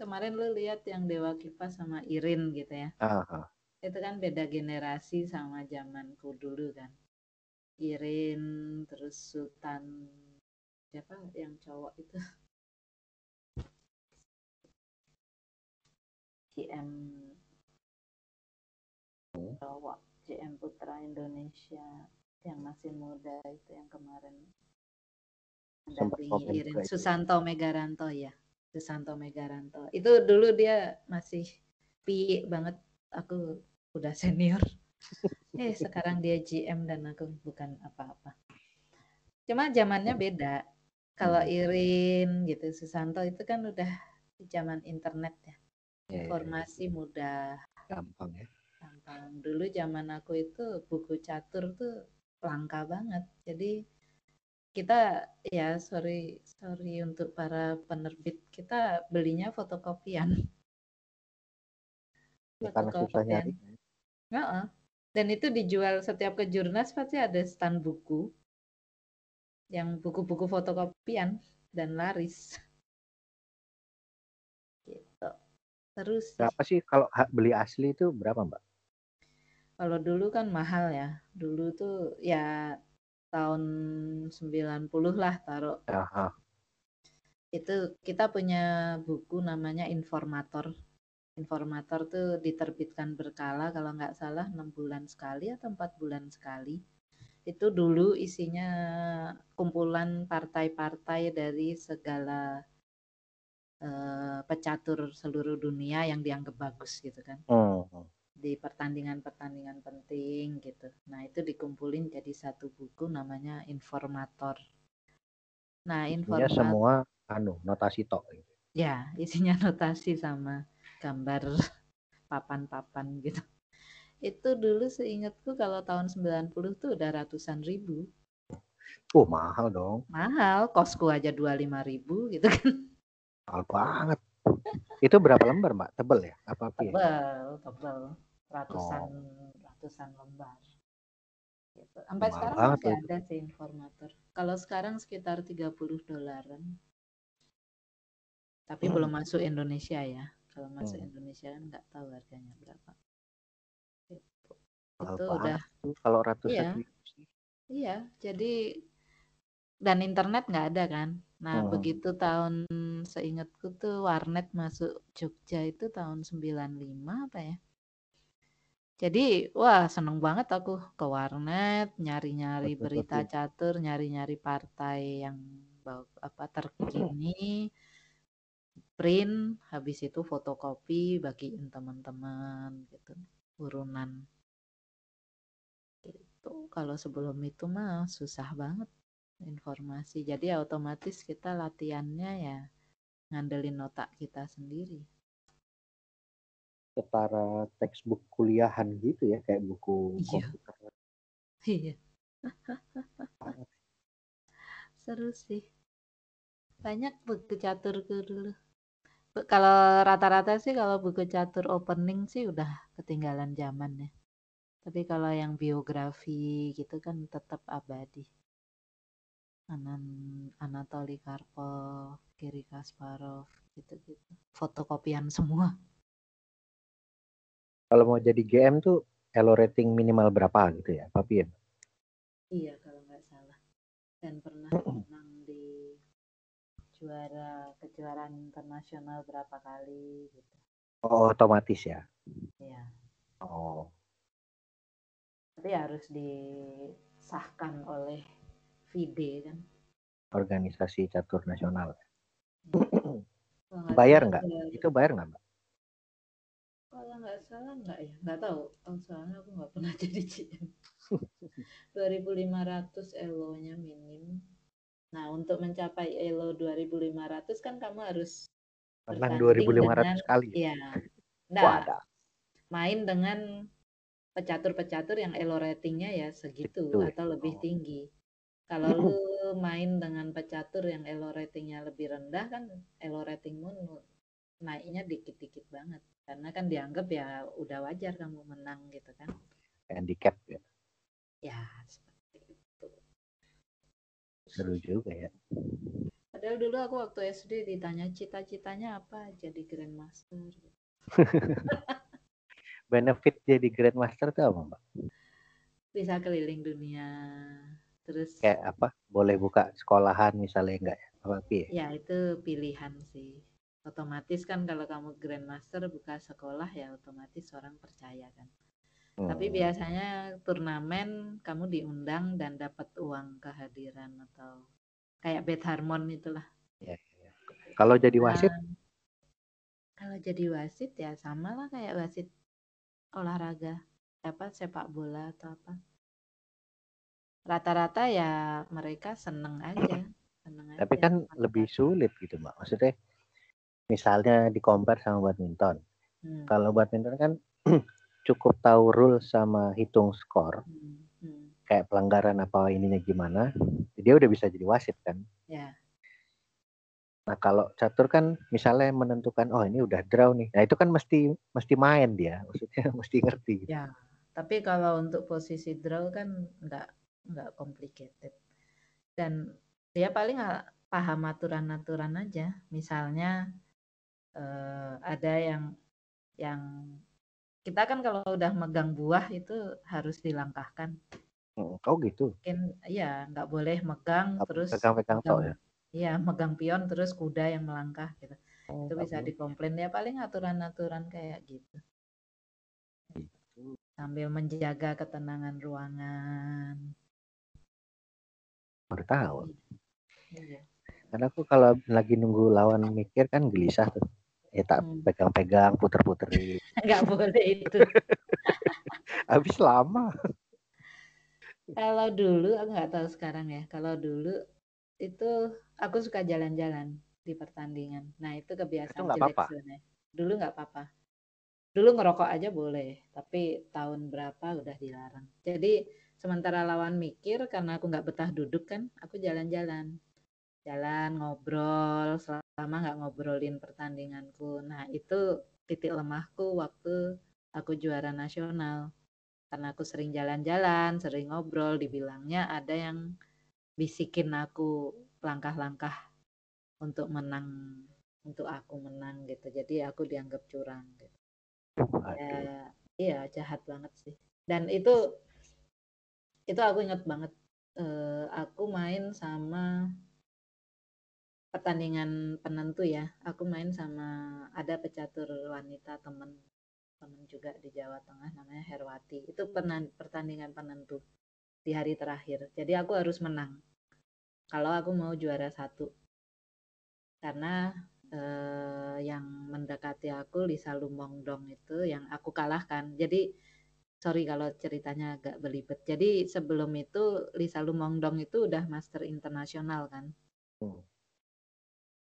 kemarin lu lihat yang Dewa Kipas sama Irin gitu ya. Aha. Itu kan beda generasi sama zamanku dulu kan. Irin terus Sultan siapa yang cowok itu? [LAUGHS] GM cowok GM Putra Indonesia yang masih muda itu yang kemarin mendampingi Irin itu. Susanto Megaranto ya. Susanto Megaranto. Itu dulu dia masih pi banget. Aku udah senior. [LAUGHS] Eh sekarang dia GM dan aku bukan apa-apa. Cuma zamannya beda. Kalau Irin gitu Susanto itu kan udah di zaman internet ya. Ya, ya, informasi mudah. Gampang ya. Gampang dulu zaman aku itu buku catur tuh langka banget jadi kita ya sorry sorry untuk para penerbit kita belinya fotokopian [LAUGHS] Ya, Fotokopian. nyari. Heeh. dan itu dijual setiap ke jurnas pasti ada stand buku yang buku-buku fotokopian dan laris Terus Berapa sih kalau beli asli itu berapa, Mbak? Kalau dulu kan mahal ya. Dulu tuh ya tahun 90 lah taruh. Aha. Itu kita punya buku namanya Informator. Informator tuh diterbitkan berkala kalau nggak salah enam bulan sekali atau empat bulan sekali. Itu dulu isinya kumpulan partai-partai dari segala uh, pecatur seluruh dunia yang dianggap bagus gitu kan. Hmm. Di pertandingan-pertandingan penting gitu. Nah, itu dikumpulin jadi satu buku namanya Informator. Nah, informator semua anu notasi tok gitu. Ya, isinya notasi sama gambar papan-papan gitu. Itu dulu seingatku kalau tahun 90 tuh udah ratusan ribu. Oh, mahal dong. Mahal, kosku aja 25 ribu gitu kan. Mahal banget. itu berapa lembar, Mbak? Tebel ya? Apa ya? Tebel, tebel ratusan oh. ratusan lembar. Gitu. Sampai Mahal sekarang masih itu. ada sih informator. Kalau sekarang sekitar 30 dolaran. Tapi hmm. belum masuk Indonesia ya. Kalau masuk hmm. Indonesia kan nggak tahu harganya berapa. Gitu. Itu udah kalau ratusan iya. Iya, jadi dan internet nggak ada kan. Nah, hmm. begitu tahun seingatku tuh warnet masuk Jogja itu tahun 95 apa ya? Jadi, wah seneng banget aku ke warnet, nyari-nyari berita catur, nyari-nyari partai yang apa terkini, print, habis itu fotokopi, bagiin teman-teman gitu, urunan. Itu kalau sebelum itu mah susah banget informasi. Jadi otomatis kita latihannya ya ngandelin otak kita sendiri setara textbook kuliahan gitu ya kayak buku iya. komputer. Iya. Seru sih. Banyak buku caturku dulu. Kalau rata-rata sih kalau buku catur opening sih udah ketinggalan zaman ya. Tapi kalau yang biografi gitu kan tetap abadi. Anan Anatoly Karpov, Kiri Kasparov gitu-gitu. Fotokopian semua kalau mau jadi GM tuh elo rating minimal berapa gitu ya, Papi ya? Iya kalau nggak salah. Dan pernah menang di juara kejuaraan internasional berapa kali gitu. Oh, otomatis ya? Iya. Oh. Tapi harus disahkan oleh FIDE kan. Organisasi Catur Nasional. [CLEARS THROAT] bayar nggak? Itu bayar nggak, Mbak? Kalau nggak salah nggak ya, nggak tahu. Oh, soalnya aku nggak pernah [LAUGHS] jadi GM. 2500 elo-nya minim. Nah, untuk mencapai elo 2500 kan kamu harus menang 2500 dengan, kali. Iya. Nah, main dengan pecatur-pecatur yang elo ratingnya ya segitu Itu. atau lebih oh. tinggi. Kalau lu main dengan pecatur yang elo ratingnya lebih rendah kan elo ratingmu naiknya dikit-dikit banget karena kan dianggap ya udah wajar kamu menang gitu kan. Handicap ya. Ya seperti itu. Seru juga ya. Padahal dulu aku waktu SD ditanya cita-citanya apa jadi grandmaster [LAUGHS] benefit jadi grandmaster itu apa mbak? Bisa keliling dunia. Terus kayak apa? Boleh buka sekolahan misalnya enggak ya? Apa ya ya itu pilihan sih otomatis kan kalau kamu grandmaster buka sekolah ya otomatis orang percaya kan hmm. tapi biasanya turnamen kamu diundang dan dapat uang kehadiran atau kayak bet harmon itulah ya, ya. kalau jadi nah, wasit nah, kalau jadi wasit ya sama lah kayak wasit olahraga apa sepak bola atau apa rata-rata ya mereka seneng aja seneng tapi aja. kan lebih sulit gitu mbak maksudnya misalnya di compare sama badminton. Hmm. Kalau badminton kan [CLEARS THROAT] cukup tahu rule sama hitung skor. Hmm. Hmm. Kayak pelanggaran apa ininya gimana, dia udah bisa jadi wasit kan. Ya. Nah kalau catur kan misalnya menentukan oh ini udah draw nih, nah itu kan mesti mesti main dia, [LAUGHS] maksudnya mesti ngerti. Gitu. Ya, tapi kalau untuk posisi draw kan nggak nggak complicated dan dia paling paham aturan-aturan aja. Misalnya uh, ada yang yang kita kan kalau udah megang buah itu harus dilangkahkan. Oh gitu. Mungkin ya nggak boleh megang terus pegang-pegang ya. Iya, megang pion terus kuda yang melangkah gitu. Oh, itu bisa dikomplain ya paling aturan-aturan kayak gitu. gitu. Sambil menjaga ketenangan ruangan. Baru tahu. Iya. Karena aku kalau lagi nunggu lawan mikir kan gelisah tuh. Ya tak hmm. pegang-pegang, puter-puterin. Enggak [LAUGHS] boleh itu. [LAUGHS] Habis lama. Kalau dulu, aku nggak tahu sekarang ya. Kalau dulu itu aku suka jalan-jalan di pertandingan. Nah itu kebiasaan itu jelek apa -apa. sebenarnya. Dulu nggak apa-apa. Dulu ngerokok aja boleh, tapi tahun berapa udah dilarang. Jadi sementara lawan mikir karena aku nggak betah duduk kan, aku jalan-jalan jalan ngobrol selama nggak ngobrolin pertandinganku. Nah itu titik lemahku waktu aku juara nasional. Karena aku sering jalan-jalan sering ngobrol dibilangnya ada yang bisikin aku langkah-langkah untuk menang untuk aku menang gitu. Jadi aku dianggap curang gitu. Ya iya jahat banget sih. Dan itu itu aku inget banget uh, aku main sama pertandingan penentu ya. Aku main sama ada pecatur wanita temen temen juga di Jawa Tengah namanya Herwati. Itu pertandingan penentu di hari terakhir. Jadi aku harus menang. Kalau aku mau juara satu. Karena eh, yang mendekati aku Lisa Lumongdong itu yang aku kalahkan. Jadi sorry kalau ceritanya agak belibet. Jadi sebelum itu Lisa Lumongdong itu udah master internasional kan. Hmm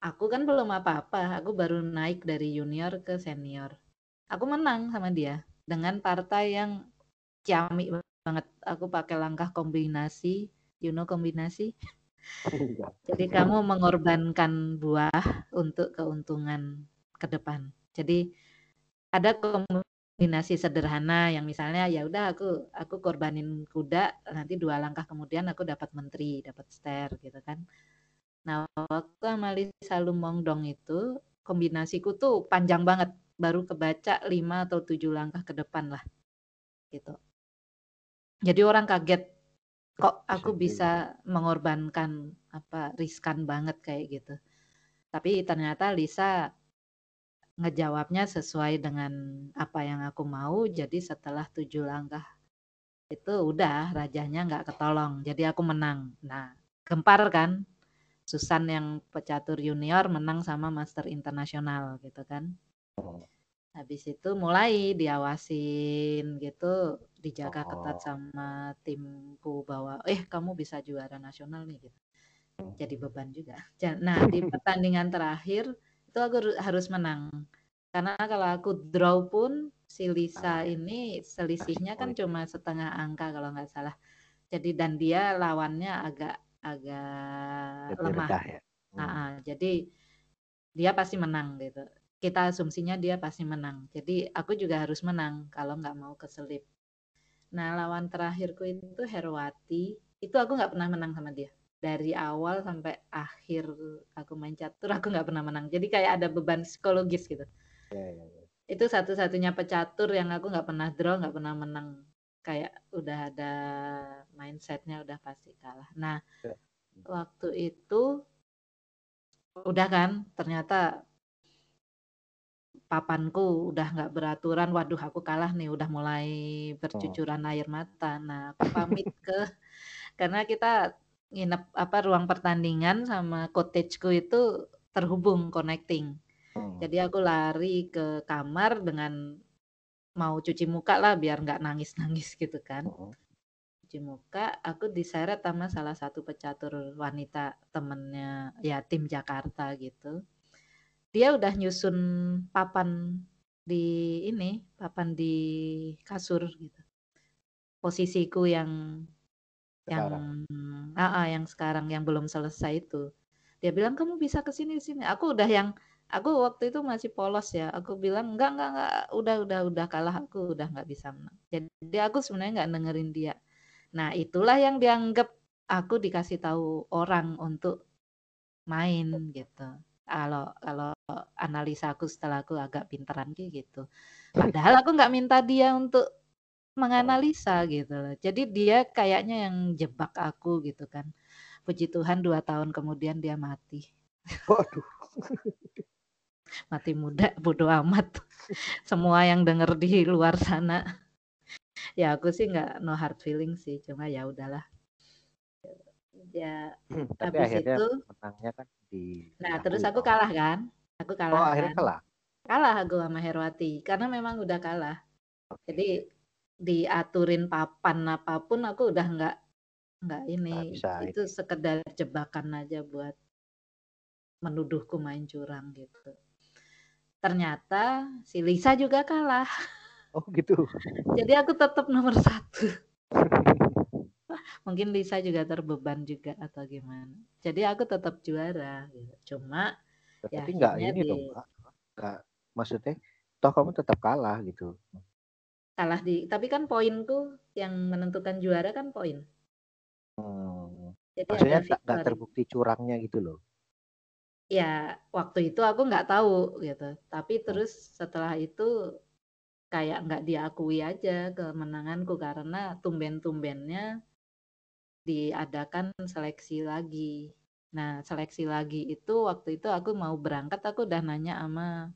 Aku kan belum apa-apa, aku baru naik dari junior ke senior. Aku menang sama dia dengan partai yang ciamik banget. Aku pakai langkah kombinasi, you know kombinasi. Jadi kamu mengorbankan buah untuk keuntungan ke depan. Jadi ada kombinasi sederhana yang misalnya ya udah aku aku korbanin kuda nanti dua langkah kemudian aku dapat menteri, dapat ster gitu kan. Nah, waktu sama Lisa Lumongdong itu kombinasiku tuh panjang banget, baru kebaca 5 atau 7 langkah ke depan lah. Gitu. Jadi orang kaget kok aku bisa mengorbankan apa riskan banget kayak gitu. Tapi ternyata Lisa ngejawabnya sesuai dengan apa yang aku mau. Jadi setelah tujuh langkah itu udah rajanya nggak ketolong. Jadi aku menang. Nah gempar kan Susan yang pecatur junior menang sama master internasional gitu kan. Oh. Habis itu mulai diawasin gitu, dijaga oh. ketat sama timku bahwa eh kamu bisa juara nasional nih gitu. Jadi beban juga. Nah, di [LAUGHS] pertandingan terakhir itu aku harus menang. Karena kalau aku draw pun si Lisa ah, ini selisihnya kan cuma setengah angka kalau nggak salah. Jadi dan dia lawannya agak agak Lebih lemah. ya. Hmm. Nah, jadi dia pasti menang gitu. Kita asumsinya dia pasti menang. Jadi aku juga harus menang kalau nggak mau keselip. Nah lawan terakhirku itu Herwati. Itu aku nggak pernah menang sama dia. Dari awal sampai akhir aku main catur aku nggak pernah menang. Jadi kayak ada beban psikologis gitu. Ya, ya, ya. Itu satu-satunya pecatur yang aku nggak pernah draw, nggak pernah menang kayak udah ada mindsetnya udah pasti kalah. Nah, ya. waktu itu udah kan ternyata papanku udah nggak beraturan. Waduh, aku kalah nih, udah mulai bercucuran oh. air mata. Nah, [LAUGHS] aku pamit ke karena kita nginep apa ruang pertandingan sama cottageku itu terhubung connecting. Oh. Jadi aku lari ke kamar dengan mau cuci muka lah biar nggak nangis-nangis [LAUGHS] gitu kan. Cuci muka, aku diseret sama salah satu pecatur wanita temennya ya tim Jakarta gitu. Dia udah nyusun papan di ini, papan di kasur gitu. Posisiku yang sekarang. yang ah, ah yang sekarang yang belum selesai itu. Dia bilang kamu bisa ke sini sini. Aku udah yang Aku waktu itu masih polos ya. Aku bilang enggak enggak enggak udah udah udah kalah aku udah nggak bisa menang. Jadi aku sebenarnya nggak dengerin dia. Nah itulah yang dianggap aku dikasih tahu orang untuk main gitu. kalau kalau analisa aku setelah aku agak pinteran gitu. Padahal aku nggak minta dia untuk menganalisa gitu loh. Jadi dia kayaknya yang jebak aku gitu kan. Puji Tuhan dua tahun kemudian dia mati. Waduh. [LAUGHS] mati muda, bodoh amat. [LAUGHS] Semua yang denger di luar sana. Ya aku sih nggak no hard feeling sih, cuma ya udahlah. Ya Hmm, tapi habis akhirnya itu menangnya kan di nah terus aku kalah kan? Aku Oh, kalah akhirnya kan? kalah. kalah aku sama Herwati karena memang udah kalah. Jadi diaturin papan apa pun aku udah nggak nggak ini. Bisa itu sekedar jebakan aja buat menuduhku main curang gitu ternyata si Lisa juga kalah [LAUGHS] Oh gitu. jadi aku tetap nomor satu [LAUGHS] mungkin Lisa juga terbeban juga atau gimana jadi aku tetap juara gitu. cuma Ya, Tapi nggak akhirnya ini di- dong, Mbak. Nggak, maksudnya toh kamu tetap kalah gitu. kalah di tapi kan poinku yang menentukan juara kan poin Hmm. jadi Maksudnya tak- nggak terbukti curangnya gitu loh. Ya waktu itu aku nggak tahu gitu. Hmm. tapi terus setelah itu kayak nggak diakui aja kemenanganku karena tumben-tumbennya diadakan seleksi lagi. Nah seleksi lagi itu waktu itu aku mau berangkat aku udah nanya sama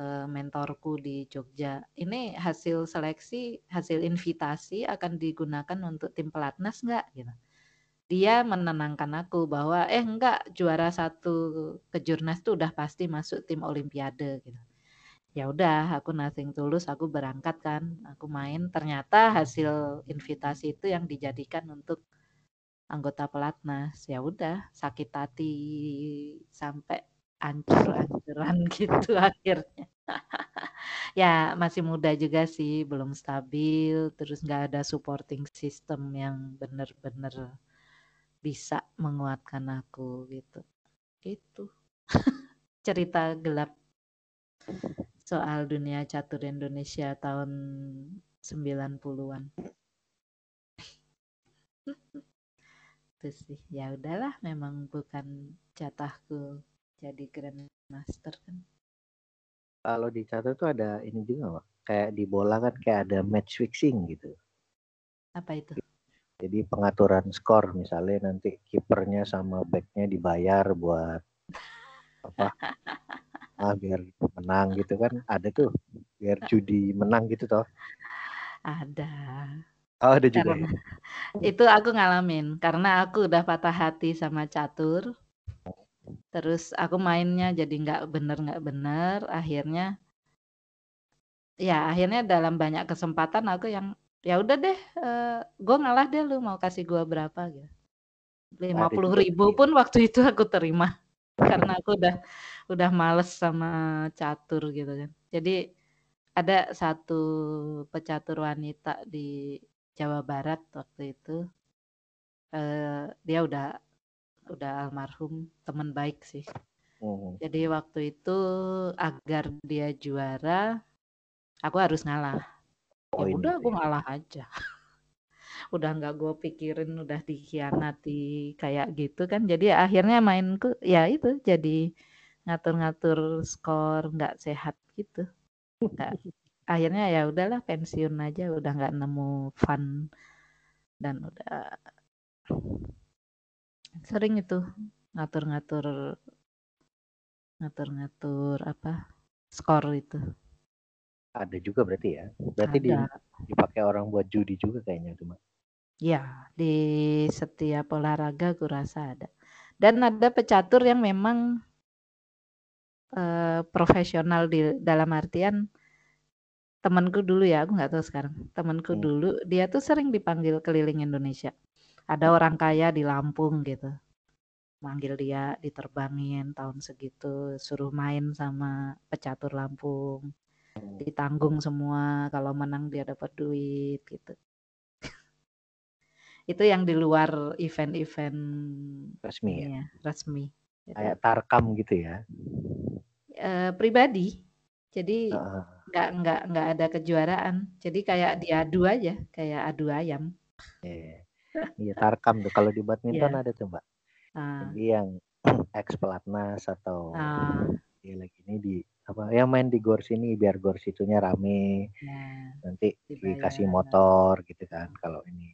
eh, mentorku di Jogja ini hasil seleksi hasil invitasi akan digunakan untuk tim pelatnas nggak? Gitu dia menenangkan aku bahwa eh enggak juara satu kejurnas tuh udah pasti masuk tim olimpiade gitu. Ya udah, aku nothing tulus, aku berangkat kan, aku main. Ternyata hasil invitasi itu yang dijadikan untuk anggota pelatnas. Ya udah, sakit hati sampai ancur-ancuran [LAUGHS] gitu akhirnya. [LAUGHS] ya masih muda juga sih, belum stabil, terus nggak ada supporting system yang bener-bener bisa menguatkan aku gitu. Itu [LAUGHS] cerita gelap soal dunia catur Indonesia tahun 90-an. [LAUGHS] Itu sih. Ya udahlah, memang bukan jatahku jadi grandmaster kan. Kalau di catur tuh ada ini juga, Mbak. Kayak di bola kan kayak ada match fixing gitu. Apa itu? Jadi pengaturan skor misalnya nanti kipernya sama backnya dibayar buat apa? [LAUGHS] Ah, biar menang gitu kan ada tuh biar judi menang gitu toh. Ada. Oh, ada juga Karena ya. itu aku ngalamin karena aku udah patah hati sama catur. Terus aku mainnya jadi nggak bener nggak bener. Akhirnya ya akhirnya dalam banyak kesempatan aku yang ya udah deh, eh, gue ngalah deh lu mau kasih gua berapa gitu. Lima puluh ribu gitu. pun waktu itu aku terima [LAUGHS] karena aku udah udah males sama catur gitu kan. Jadi ada satu pecatur wanita di Jawa Barat waktu itu. eh dia udah udah almarhum, teman baik sih. Hmm. Jadi waktu itu agar dia juara, aku harus ngalah. Ya Poin udah, gitu ya. ngalah aja. [LAUGHS] udah nggak gue pikirin, udah dikhianati kayak gitu kan. Jadi akhirnya mainku ya itu jadi ngatur-ngatur skor nggak sehat gitu. Nggak- akhirnya ya udahlah pensiun aja, udah nggak nemu fun dan udah sering itu ngatur-ngatur ngatur-ngatur apa skor itu. Ada juga berarti ya. Berarti di, Ada. dipakai orang buat judi juga kayaknya cuma. Ya, di setiap olahraga aku rasa ada. Dan ada pecatur yang memang eh, profesional di dalam artian temanku dulu ya, aku nggak tahu sekarang. Temanku Hmm. dulu dia tuh sering dipanggil keliling Indonesia. Ada orang kaya di Lampung gitu. Manggil dia diterbangin tahun segitu, suruh main sama pecatur Lampung. Ditanggung semua, kalau menang dia dapat duit gitu. [LAUGHS] Itu yang di luar event-event Resmi ya. ini ya, resmi. Gitu. Kayak tarkam gitu ya. Eh, pribadi. Jadi nggak nggak nggak ada kejuaraan. Jadi kayak diadu aja, kayak adu ayam. Iya. Iya, tarkam tuh. Kalau di badminton Iya. ada tuh, Mbak. Nah, Jadi yang [CLEARS THROAT] ex pelatnas atau Ah, ya lagi ini di apa ya main di gor sini biar gor situnya rame ya, nanti dikasih motor gitu kan kalau ini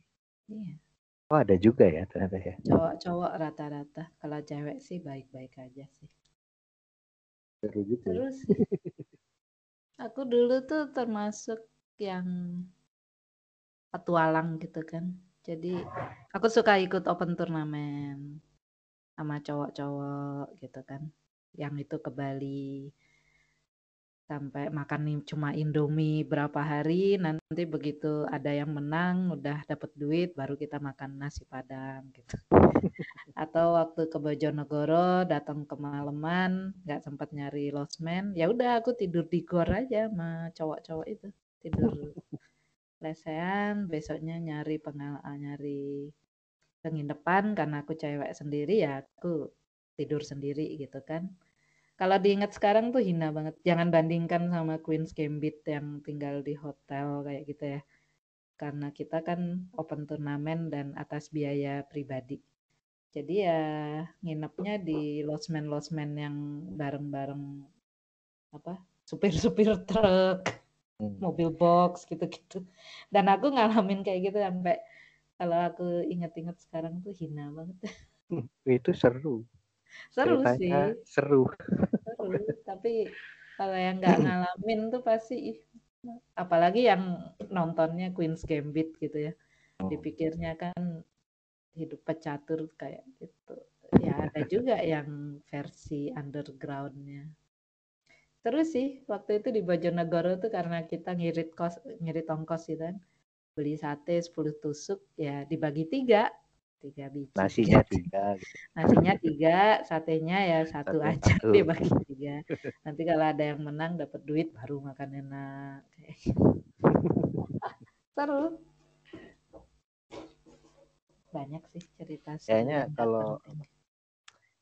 Iya. oh ada juga ya ternyata ya Cowok-cowok rata-rata. Kalau cewek sih baik-baik aja sih. seru ya. Terus [LAUGHS] aku dulu tuh termasuk yang petualang gitu kan. Jadi aku suka ikut open turnamen sama cowok-cowok gitu kan. Yang itu ke Bali sampai makan nih cuma Indomie berapa hari nanti begitu ada yang menang udah dapat duit baru kita makan nasi padang gitu. [LAUGHS] Atau waktu ke Bojonegoro datang kemalaman nggak sempat nyari losmen ya udah aku tidur di gor aja sama cowok-cowok itu tidur [LAUGHS] lesehan besoknya nyari pengalaman nyari penginapan karena aku cewek sendiri ya aku tidur sendiri gitu kan kalau diingat sekarang tuh hina banget. Jangan bandingkan sama Queen's Gambit yang tinggal di hotel kayak gitu ya. Karena kita kan open turnamen dan atas biaya pribadi. Jadi ya nginepnya di losmen-losmen yang bareng-bareng apa supir-supir [LAUGHS] truk Hmm. mobil box gitu-gitu. Dan aku ngalamin kayak gitu sampai kalau aku inget-inget sekarang tuh hina banget. [LAUGHS] Itu seru seru sih. ceritanya seru. Seru tapi kalau yang nggak ngalamin tuh pasti apalagi yang nontonnya Queen's Gambit gitu ya. Dipikirnya kan hidup pecatur kayak gitu. Ya ada juga yang versi undergroundnya. Terus sih waktu itu di Bojonegoro tuh karena kita ngirit kos ngirit ongkos gitu kan. Beli sate 10 tusuk ya dibagi tiga tiga biji. Nasinya tiga gitu. nasinya tiga satenya ya satu Satu, aja satu. dibagi tiga. Nanti kalau ada yang menang dapat duit baru makan enak. [LAUGHS] Seru. Banyak sih cerita Kayaknya kalau- penting.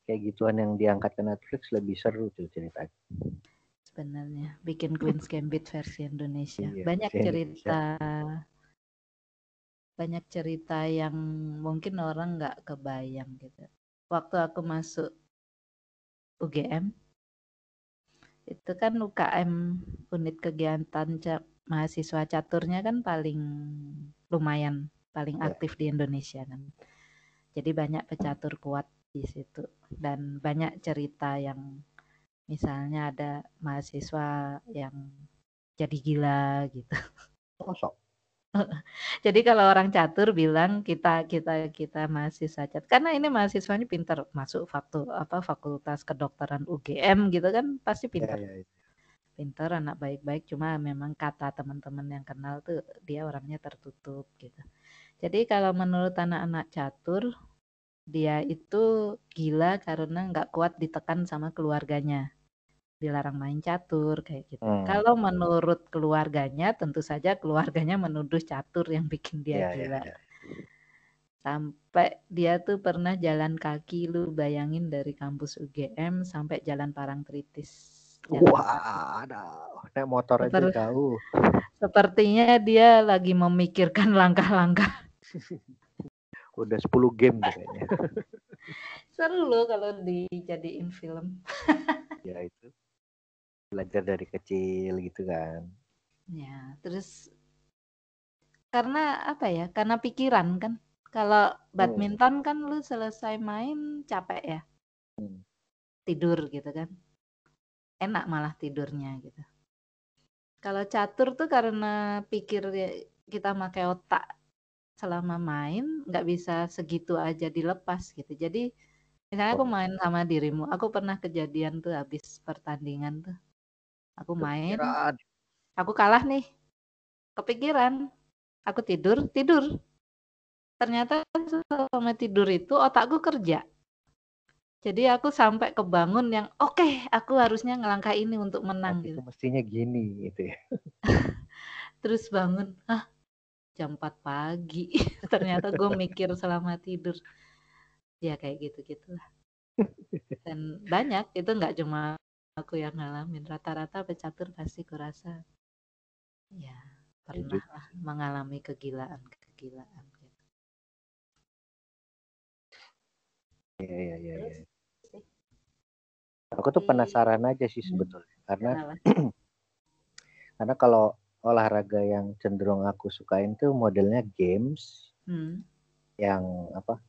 kayak gituan yang diangkat ke Netflix lebih seru tuh ceritanya sebenarnya bikin Queen's Gambit versi Indonesia. Iya, banyak cerita banyak cerita yang mungkin orang nggak kebayang gitu. Waktu aku masuk UGM itu kan UKM unit kegiatan ca- mahasiswa caturnya kan paling lumayan paling Ya. aktif di Indonesia kan. Jadi banyak pecatur kuat di situ. Dan banyak cerita yang misalnya ada mahasiswa yang jadi gila gitu. Kosong [LAUGHS] jadi kalau orang catur bilang kita kita kita mahasiswa catur karena ini mahasiswanya pintar masuk faktu apa fakultas kedokteran UGM gitu kan pasti ya, pintar ya, itu. pintar anak baik-baik cuma memang kata teman-teman yang kenal tuh dia orangnya tertutup gitu. Jadi kalau menurut anak-anak catur dia itu gila karena nggak kuat ditekan sama keluarganya dilarang main catur kayak gitu Hmm. kalau menurut keluarganya tentu saja keluarganya menuduh catur yang [LAUGHS] bikin dia Ya, ya, gila ya. sampai dia tuh pernah jalan kaki lu bayangin dari kampus UGM sampai jalan Parangtritis Wah, ada naik motor aja Seper- jauh. Sepertinya dia lagi memikirkan langkah-langkah. [LAUGHS] Udah 10 game kayaknya. [LAUGHS] Seru loh kalau dijadiin film. ya itu. Belajar dari kecil gitu kan. Ya, terus karena apa ya? Karena pikiran kan. Kalau badminton kan lu selesai main capek ya. Hmm. Tidur gitu kan. Enak malah tidurnya gitu. Kalau catur tuh karena pikir kita pakai otak selama main nggak bisa segitu aja dilepas gitu. Jadi misalnya aku main sama dirimu, aku pernah kejadian tuh habis pertandingan tuh. Aku main, Kepikiran. aku kalah nih. Kepikiran. Aku tidur, tidur. Ternyata selama tidur itu otakku kerja. Jadi aku sampai kebangun yang oke, aku harusnya ngelangkah ini untuk menang Nanti gitu. mestinya gini gitu ya. [LAUGHS] Terus bangun, ah jam 4 pagi. [LAUGHS] Ternyata gue mikir selama tidur. Ya kayak gitu-gitulah. [LAUGHS] Dan banyak, itu nggak cuma aku yang ngalamin. Rata-rata pecatur pasti kurasa ya pernah juga lah mengalami kegilaan-kegilaan. gitu. Iya, iya, iya. Terus iya. sih, Aku tuh penasaran aja sih hmm, sebetulnya karena kenapa? [CLEARS THROAT] karena kalau olahraga yang cenderung aku sukain tuh modelnya games Hmm. yang apa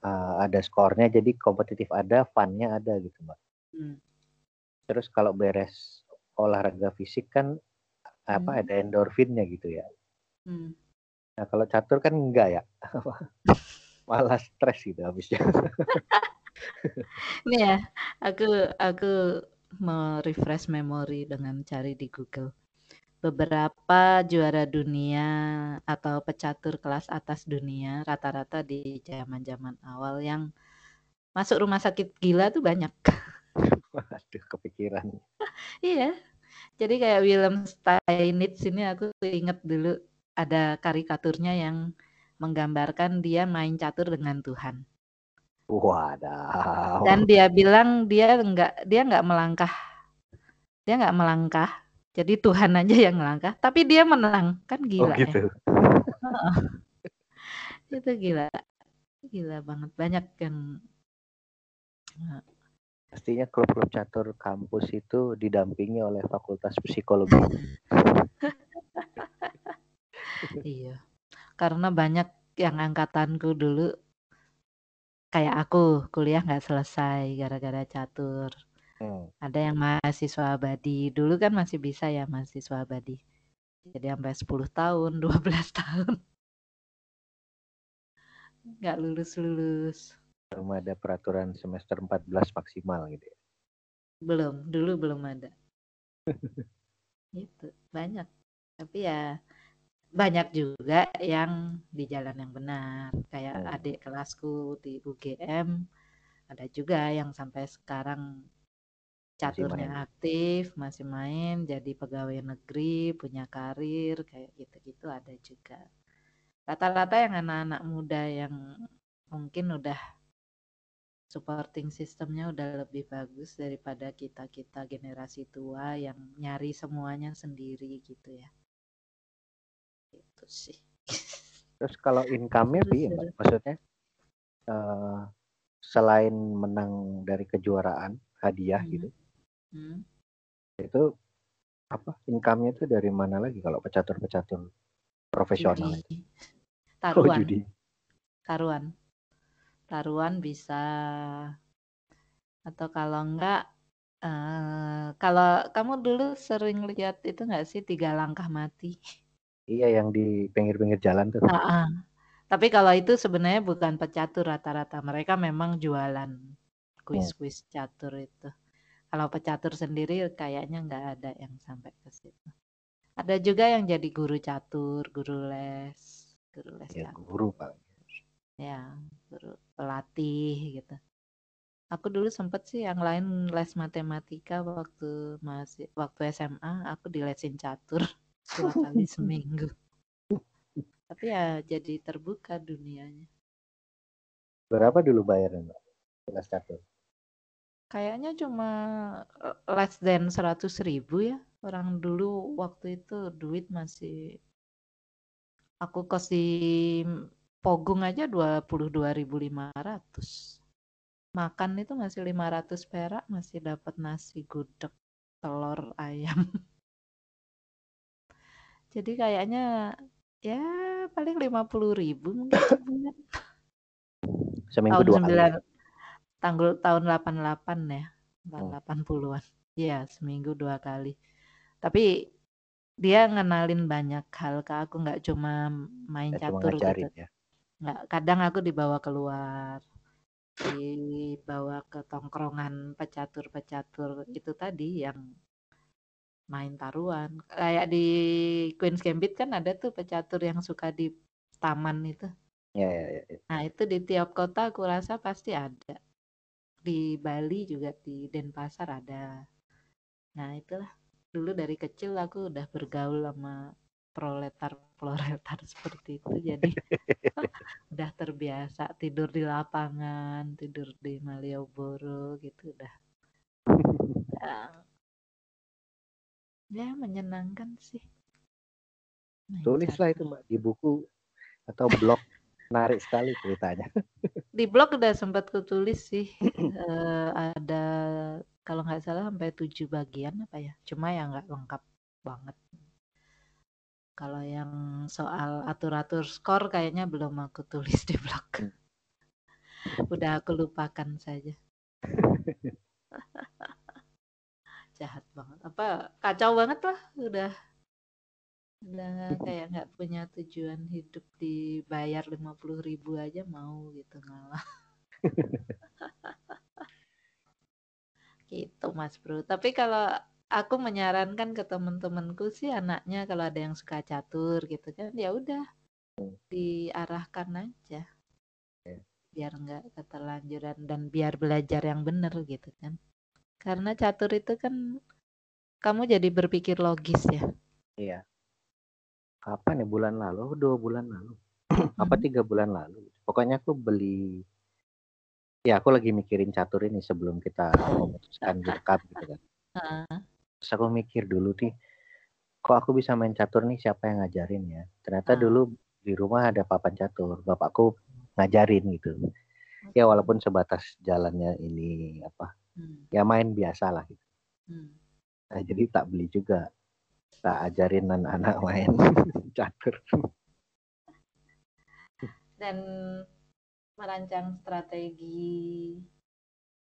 uh, ada skornya jadi kompetitif ada, funnya ada gitu mbak. Hmm. Terus kalau beres olahraga fisik kan apa Hmm. ada endorfinnya gitu ya. Hmm. Nah kalau catur kan enggak ya, [LAUGHS] malah stres gitu habisnya. [LAUGHS] Ini ya, aku aku mau refresh memori dengan cari di Google. Beberapa juara dunia atau pecatur kelas atas dunia rata-rata di zaman-zaman awal yang masuk rumah sakit gila tuh banyak. [LAUGHS] [LAUGHS] Waduh, kepikiran. iya. Jadi kayak Willem Steinitz ini aku inget dulu ada karikaturnya yang menggambarkan dia main catur dengan Tuhan. Wadah. Dan dia bilang dia nggak dia nggak melangkah. Dia nggak melangkah. Jadi Tuhan aja yang melangkah, tapi dia menang. Kan Oh gila ya. gitu. Itu gila. Gila banget. Banyak yang Nah, Pastinya klub-klub catur kampus itu didampingi oleh Fakultas Psikologi. [LAUGHS] iya. Karena banyak yang angkatanku dulu kayak aku kuliah nggak selesai gara-gara catur. Hmm. Ada yang mahasiswa abadi. Dulu kan masih bisa ya mahasiswa abadi. Jadi sampai 10 tahun, [LAUGHS] 12 tahun. Nggak lulus-lulus. Belum ada peraturan semester 14 maksimal gitu ya. Belum, dulu belum ada. [LAUGHS] Itu banyak. Tapi ya banyak juga yang di jalan yang benar. Kayak Hmm. adik kelasku di UGM ada juga yang sampai sekarang caturnya main. aktif, masih main, jadi pegawai negeri, punya karir, kayak gitu-gitu ada juga. Rata-rata yang anak-anak muda yang mungkin udah supporting sistemnya udah lebih bagus daripada kita-kita generasi tua yang nyari semuanya sendiri gitu ya. Itu sih. Terus kalau income-nya seru. Maksudnya eh, selain menang dari kejuaraan hadiah Hmm. gitu, Hmm. itu apa income-nya itu dari mana lagi kalau pecatur-pecatur profesional? Judi. Oh, Taruhan. judi. Taruhan. Taruhan bisa atau kalau enggak eh kalau kamu dulu sering lihat itu enggak sih tiga langkah mati? Iya, yang di pinggir-pinggir jalan tuh. Heeh. Tapi kalau itu sebenarnya bukan pecatur rata-rata. Mereka memang jualan kuis-kuis catur itu. Kalau pecatur sendiri kayaknya nggak ada yang sampai ke situ. Ada juga yang jadi guru catur, guru les, guru les Ya, catur. guru paling. Ya, guru pelatih gitu. Aku dulu sempet sih yang lain les matematika waktu masih waktu SMA, aku dilesin catur [LAUGHS] dua kali seminggu. Tapi ya jadi terbuka dunianya. Berapa dulu bayarnya, Mbak? Kelas catur. Kayaknya cuma eh, less than 100 ribu ya. Orang dulu waktu itu duit masih aku kasih pogung aja 22.500. Makan itu masih 500 perak, masih dapat nasi gudeg, telur ayam. [LAUGHS] Jadi kayaknya ya paling 50 ribu mungkin sebulan. Seminggu tahun dua kali. 9 tanggul tahun 88 ya Hmm. 80-an Iya seminggu dua kali tapi dia ngenalin banyak hal ke aku nggak cuma main cuma catur ngajarin gitu ya. Nggak kadang aku dibawa keluar dibawa ke tongkrongan pecatur-pecatur itu tadi yang main taruhan kayak di Queen's Gambit kan ada tuh pecatur yang suka di taman itu Ya, ya, ya. ya. Nah, itu di tiap kota aku rasa pasti ada. Di Bali juga di Denpasar ada. Nah, itulah dulu dari kecil aku udah bergaul sama proletar-proletar seperti itu. Jadi [LAUGHS] udah terbiasa tidur di lapangan, tidur di Malioboro gitu udah. [LAUGHS] Ya, menyenangkan sih. Tulislah itu. Mbak, di buku atau blog. Menarik sekali ceritanya. [LAUGHS] Di blog udah sempat kutulis sih. Eh, ada kalau nggak salah sampai tujuh bagian apa ya cuma ya nggak lengkap banget kalau yang soal atur-atur skor kayaknya belum aku tulis di blog. [LAUGHS] Udah aku lupakan saja. [LAUGHS] Jahat banget. Apa kacau banget lah udah. Udah kayak nggak punya tujuan hidup dibayar lima puluh ribu aja mau gitu ngalah [LAUGHS] gitu mas bro. Tapi kalau aku menyarankan ke temen-temenku sih anaknya kalau ada yang suka catur gitu kan ya udah diarahkan aja Ya. biar nggak keterlanjuran dan biar belajar yang bener gitu kan karena catur itu kan kamu jadi berpikir logis ya Iya. Kapan ya bulan lalu? Dua bulan lalu. [CLEARS THROAT] Apa tiga bulan lalu? Pokoknya aku beli. Ya aku lagi mikirin catur ini sebelum kita [LAUGHS] memutuskan direkam gitu kan. Terus aku mikir dulu nih, kok aku bisa main catur nih? Siapa yang ngajarin ya? Ternyata Ah. dulu di rumah ada papan catur, bapakku ngajarin gitu. Ya walaupun sebatas jalannya ini apa, Hmm, ya main biasa lah. Gitu. hmm. Nah, jadi tak beli juga, tak ajarin anak-anak [LAUGHS] main [LAUGHS] catur. dan merancang strategi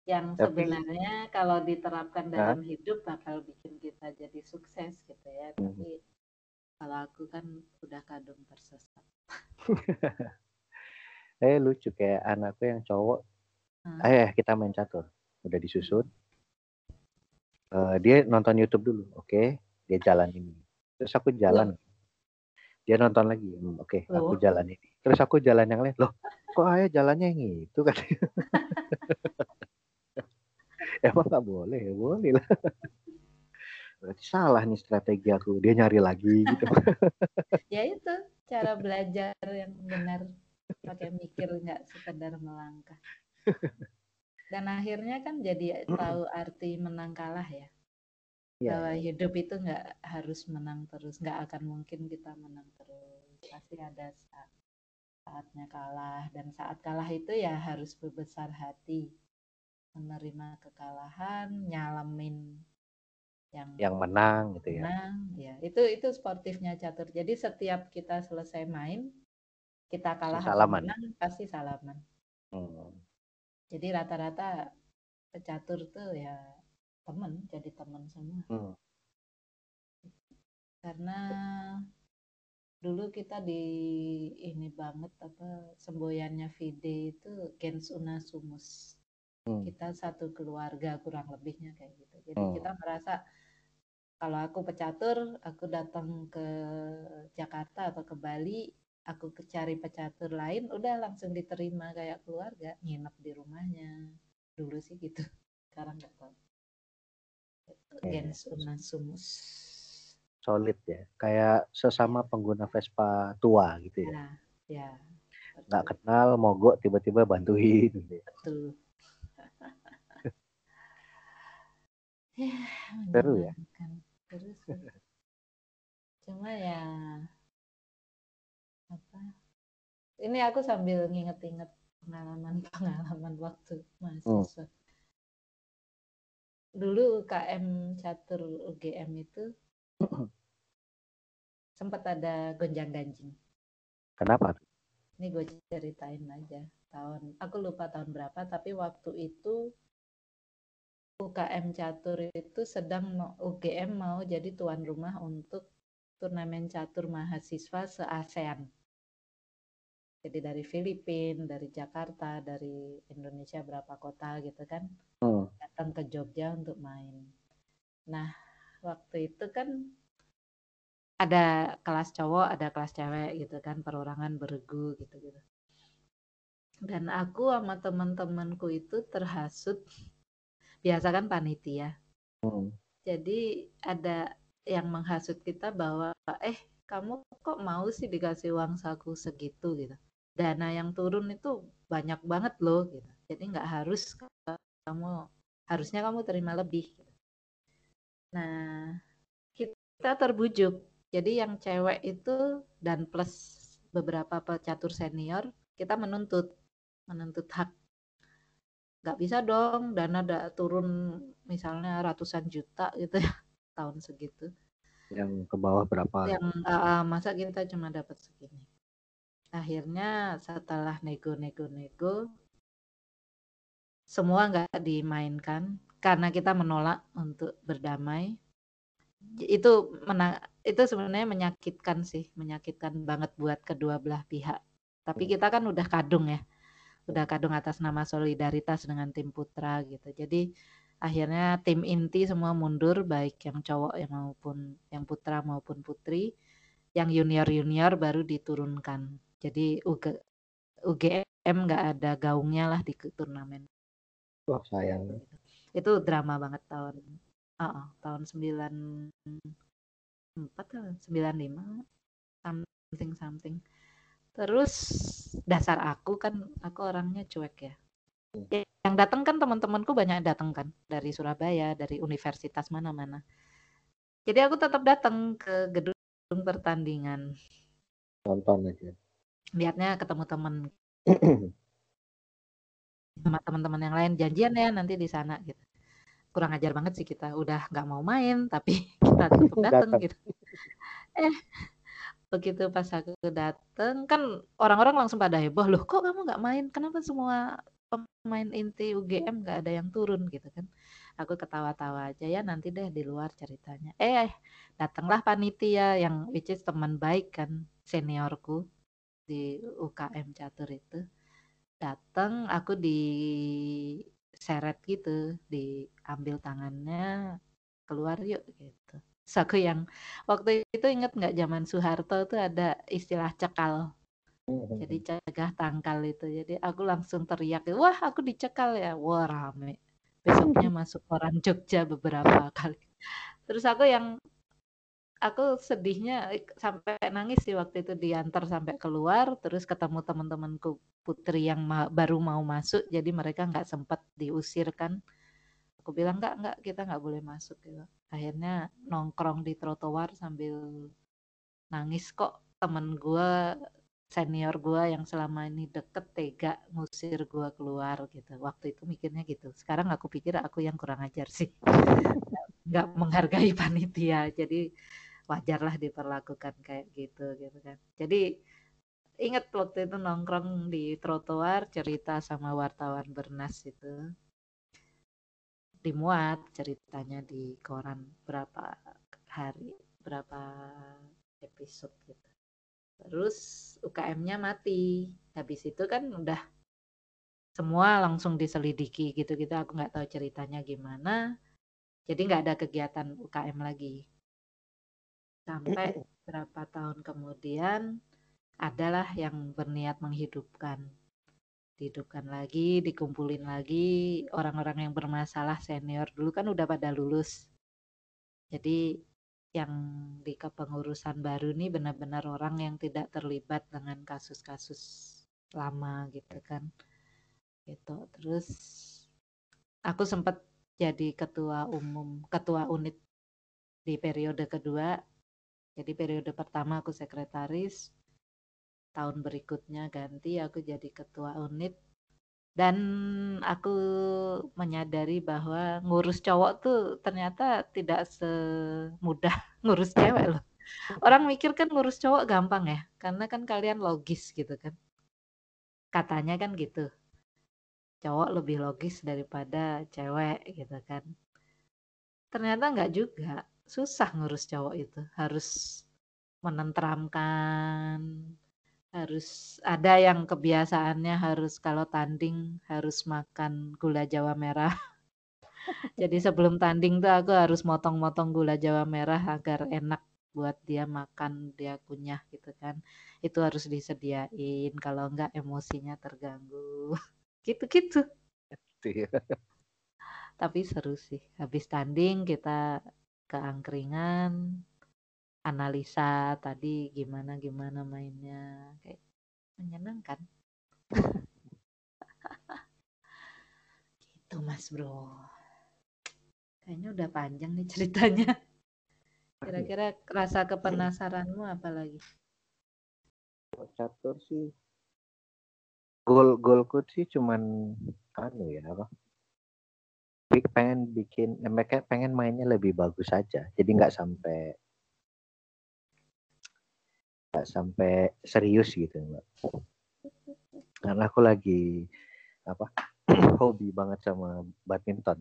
yang Tapi- sebenarnya kalau diterapkan dalam hidup bakal bikin kita jadi sukses gitu ya. Hmm. Tapi kalau aku kan udah kadung tersesat. [LAUGHS] Eh lucu kayak anakku yang cowok, Hmm. eh kita main catur, udah disusun. Eh, dia nonton YouTube dulu, oke, dia jalan ini. Terus aku jalan, dia nonton lagi, "Hmm, oke, aku Oh. jalan ini. Terus aku jalan yang lain, loh, kok ayah jalannya yang itu kan? [LAUGHS] [LAUGHS] Emang nggak boleh, ya boleh lah. [LAUGHS] Berarti salah nih strategi aku. Dia nyari lagi gitu. [LAUGHS] Ya itu cara belajar yang benar pakai mikir nggak sekedar melangkah. Dan akhirnya kan jadi tahu arti menang kalah ya. Iya. bahwa hidup itu nggak harus menang terus, nggak akan mungkin kita menang terus. Pasti ada saat saatnya kalah dan saat kalah itu ya harus berbesar hati, menerima kekalahan, nyalamin yang Yang menang gitu ya. menang, ya itu itu sportifnya catur. Jadi setiap kita selesai main, kita kalah salaman. menang pasti salaman. Hmm. Jadi rata-rata pecatur tuh ya temen, jadi temen semua. Hmm. karena dulu kita di ini banget apa semboyannya Vide itu gens una sumus Hmm. kita satu keluarga kurang lebihnya kayak gitu jadi Hmm. kita merasa kalau aku pecatur aku datang ke Jakarta atau ke Bali aku cari pecatur lain udah langsung diterima kayak keluarga nginep di rumahnya dulu sih gitu [LAUGHS] sekarang nggak tahu Itu Iya. gens una sumus Solid ya. Kayak sesama pengguna Vespa tua gitu ya. Nah, ya. Nggak kenal, mogok tiba-tiba bantuin. Gitu. ya. betul. Ya, Seru ya? Terus cuma ya apa? Ini aku sambil nginget-inget pengalaman-pengalaman waktu mahasiswa. Dulu UKM catur UGM itu [CLEARS THROAT] sempat ada gonjang-ganjing. Kenapa? Ini gue ceritain aja. Tahun, aku lupa tahun berapa, tapi waktu itu UKM catur itu sedang UGM mau jadi tuan rumah untuk turnamen catur mahasiswa se-ASEAN. Jadi dari Filipina, dari Jakarta, dari Indonesia berapa kota gitu kan, Hmm. datang ke Jogja untuk main. Nah, waktu itu kan ada kelas cowok, ada kelas cewek gitu kan, perorangan beregu gitu-gitu. Dan aku sama teman-temanku itu terhasut, biasa kan panitia. Hmm. Jadi ada yang menghasut kita bahwa, eh kamu kok mau sih dikasih uang saku segitu gitu. Dana yang turun itu banyak banget loh gitu. Jadi nggak harus kamu, harusnya kamu terima lebih. gitu. Nah, kita terbujuk. Jadi yang cewek itu dan plus beberapa pecatur senior, kita menuntut, menuntut hak. Nggak bisa dong dana da, turun misalnya ratusan juta gitu ya [LAUGHS] tahun segitu. Yang ke bawah berapa? Yang uh, masa kita cuma dapat segini. Akhirnya setelah nego-nego-nego semua nggak dimainkan karena kita menolak untuk berdamai. Itu mena itu sebenarnya menyakitkan sih menyakitkan banget buat kedua belah pihak. Tapi kita kan udah kadung ya udah kadung atas nama solidaritas dengan tim putra gitu. Jadi akhirnya tim inti semua mundur baik yang cowok yang maupun yang putra maupun putri. Yang junior-junior baru diturunkan. Jadi UG, UGM nggak ada gaungnya lah di turnamen. Wah sayang. Itu drama banget tahun uh, uh, tahun 94 atau 95 something something Terus dasar aku kan aku orangnya cuek ya. Yang datang kan teman-temanku banyak datang kan dari Surabaya, dari universitas mana-mana. Jadi aku tetap datang ke gedung pertandingan. Nonton aja. Lihatnya ketemu teman [CLEARS THROAT] sama teman-teman yang lain janjian ya nanti di sana gitu. Kurang ajar banget sih kita, udah nggak mau main tapi [LAUGHS] kita tetap datang gitu. Eh begitu pas aku dateng kan orang-orang langsung pada heboh loh kok kamu nggak main? Kenapa semua pemain inti UGM nggak ada yang turun? Gitu kan. Aku ketawa-tawa aja ya nanti deh di luar ceritanya. Eh datanglah panitia yang which is teman baik kan seniorku di UKM catur itu. Datang aku di seret gitu diambil tangannya keluar yuk gitu Saku yang waktu itu inget nggak zaman Soeharto tuh ada istilah cekal. Jadi cegah tangkal itu. Jadi aku langsung teriak, wah aku dicekal ya. Wah rame. Besoknya [LAUGHS] masuk koran Jogja beberapa kali. Terus aku yang aku sedihnya sampai nangis sih waktu itu diantar sampai keluar terus ketemu teman-temanku putri yang ma baru mau masuk jadi mereka nggak sempat diusir kan aku bilang nggak nggak kita nggak boleh masuk gitu. Akhirnya nongkrong di trotoar sambil nangis kok temen gue senior gue yang selama ini deket tega ngusir gue keluar gitu. Waktu itu mikirnya gitu. Sekarang aku pikir aku yang kurang ajar sih. [LAUGHS] Nggak menghargai panitia. Jadi wajarlah diperlakukan kayak gitu gitu kan. Jadi inget waktu itu nongkrong di trotoar cerita sama wartawan Bernas itu dimuat ceritanya di koran berapa hari berapa episode gitu. Terus UKM-nya mati. Habis itu kan udah semua langsung diselidiki gitu gitu aku nggak tahu ceritanya gimana. Jadi nggak ada kegiatan UKM lagi. Sampai berapa tahun kemudian adalah yang berniat menghidupkan dihidupkan lagi, dikumpulin lagi orang-orang yang bermasalah senior dulu kan udah pada lulus. Jadi yang di kepengurusan baru nih benar-benar orang yang tidak terlibat dengan kasus-kasus lama gitu kan. Gitu. Terus aku sempat jadi ketua umum, ketua unit di periode kedua. Jadi periode pertama aku sekretaris, tahun berikutnya ganti aku jadi ketua unit dan aku menyadari bahwa ngurus cowok tuh ternyata tidak semudah [LAUGHS] ngurus cewek loh. Orang mikir kan ngurus cowok gampang ya, karena kan kalian logis gitu kan. Katanya kan gitu. Cowok lebih logis daripada cewek gitu kan. Ternyata nggak juga. Susah ngurus cowok itu. Harus menenteramkan, harus ada yang kebiasaannya harus kalau tanding harus makan gula jawa merah. [LAUGHS] Jadi sebelum tanding tuh aku harus motong-motong gula jawa merah agar enak buat dia makan, dia kunyah gitu kan. Itu harus disediain kalau enggak emosinya terganggu. [LAUGHS] Gitu-gitu. Iya. Tapi seru sih. Habis tanding kita ke angkringan, analisa tadi gimana gimana mainnya kayak menyenangkan. [LAUGHS] Gitu mas bro. Kayaknya udah panjang nih ceritanya. Kira-kira rasa kepenasaranmu apa lagi? Catur sih goal goalku sih cuman anu ya apa? Pengen bikin ya pengen mainnya lebih bagus saja jadi nggak sampai nggak sampai serius gitu mbak. Karena aku lagi apa [CLEARS THROAT] hobi banget sama badminton.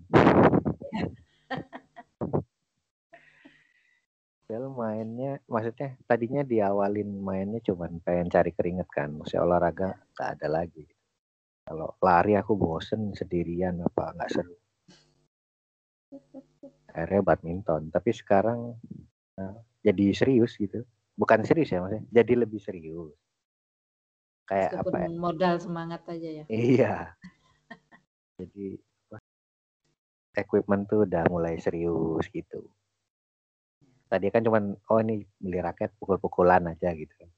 Well, mainnya maksudnya tadinya diawalin mainnya cuman pengen cari keringet kan. Maksudnya olahraga nggak ada lagi. Kalau lari aku bosen sendirian apa nggak seru. Akhirnya badminton. Tapi sekarang nah, jadi serius gitu bukan serius ya maksudnya jadi lebih serius. Kayak Meskipun apa ya? modal semangat aja ya. iya. [LAUGHS] Jadi equipment tuh udah mulai serius gitu. Tadi kan cuman oh ini beli raket pukul-pukulan aja gitu kan.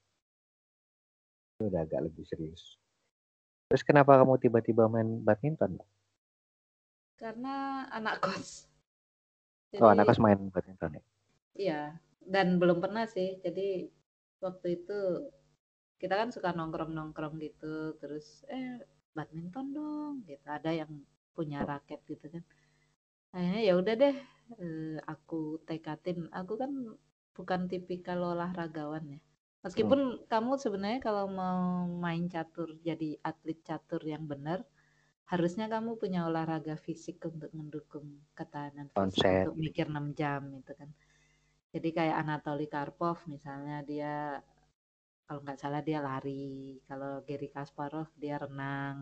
Itu udah agak lebih serius. Terus kenapa kamu tiba-tiba main badminton? Karena anak kos. oh anak Jadi kos main badminton ya? Iya, dan belum pernah sih. Jadi waktu itu kita kan suka nongkrong-nongkrong gitu, terus eh badminton dong gitu. Ada yang punya raket gitu kan. Akhirnya ya udah deh, eh, aku tekatin. Aku kan bukan tipikal olahragawan ya. Meskipun kamu sebenarnya kalau mau main catur, jadi atlet catur yang benar, harusnya kamu punya olahraga fisik untuk mendukung ketahanan fisik untuk mikir 6 jam itu kan. Jadi kayak Anatoly Karpov misalnya dia kalau nggak salah dia lari, kalau Gary Kasparov dia renang.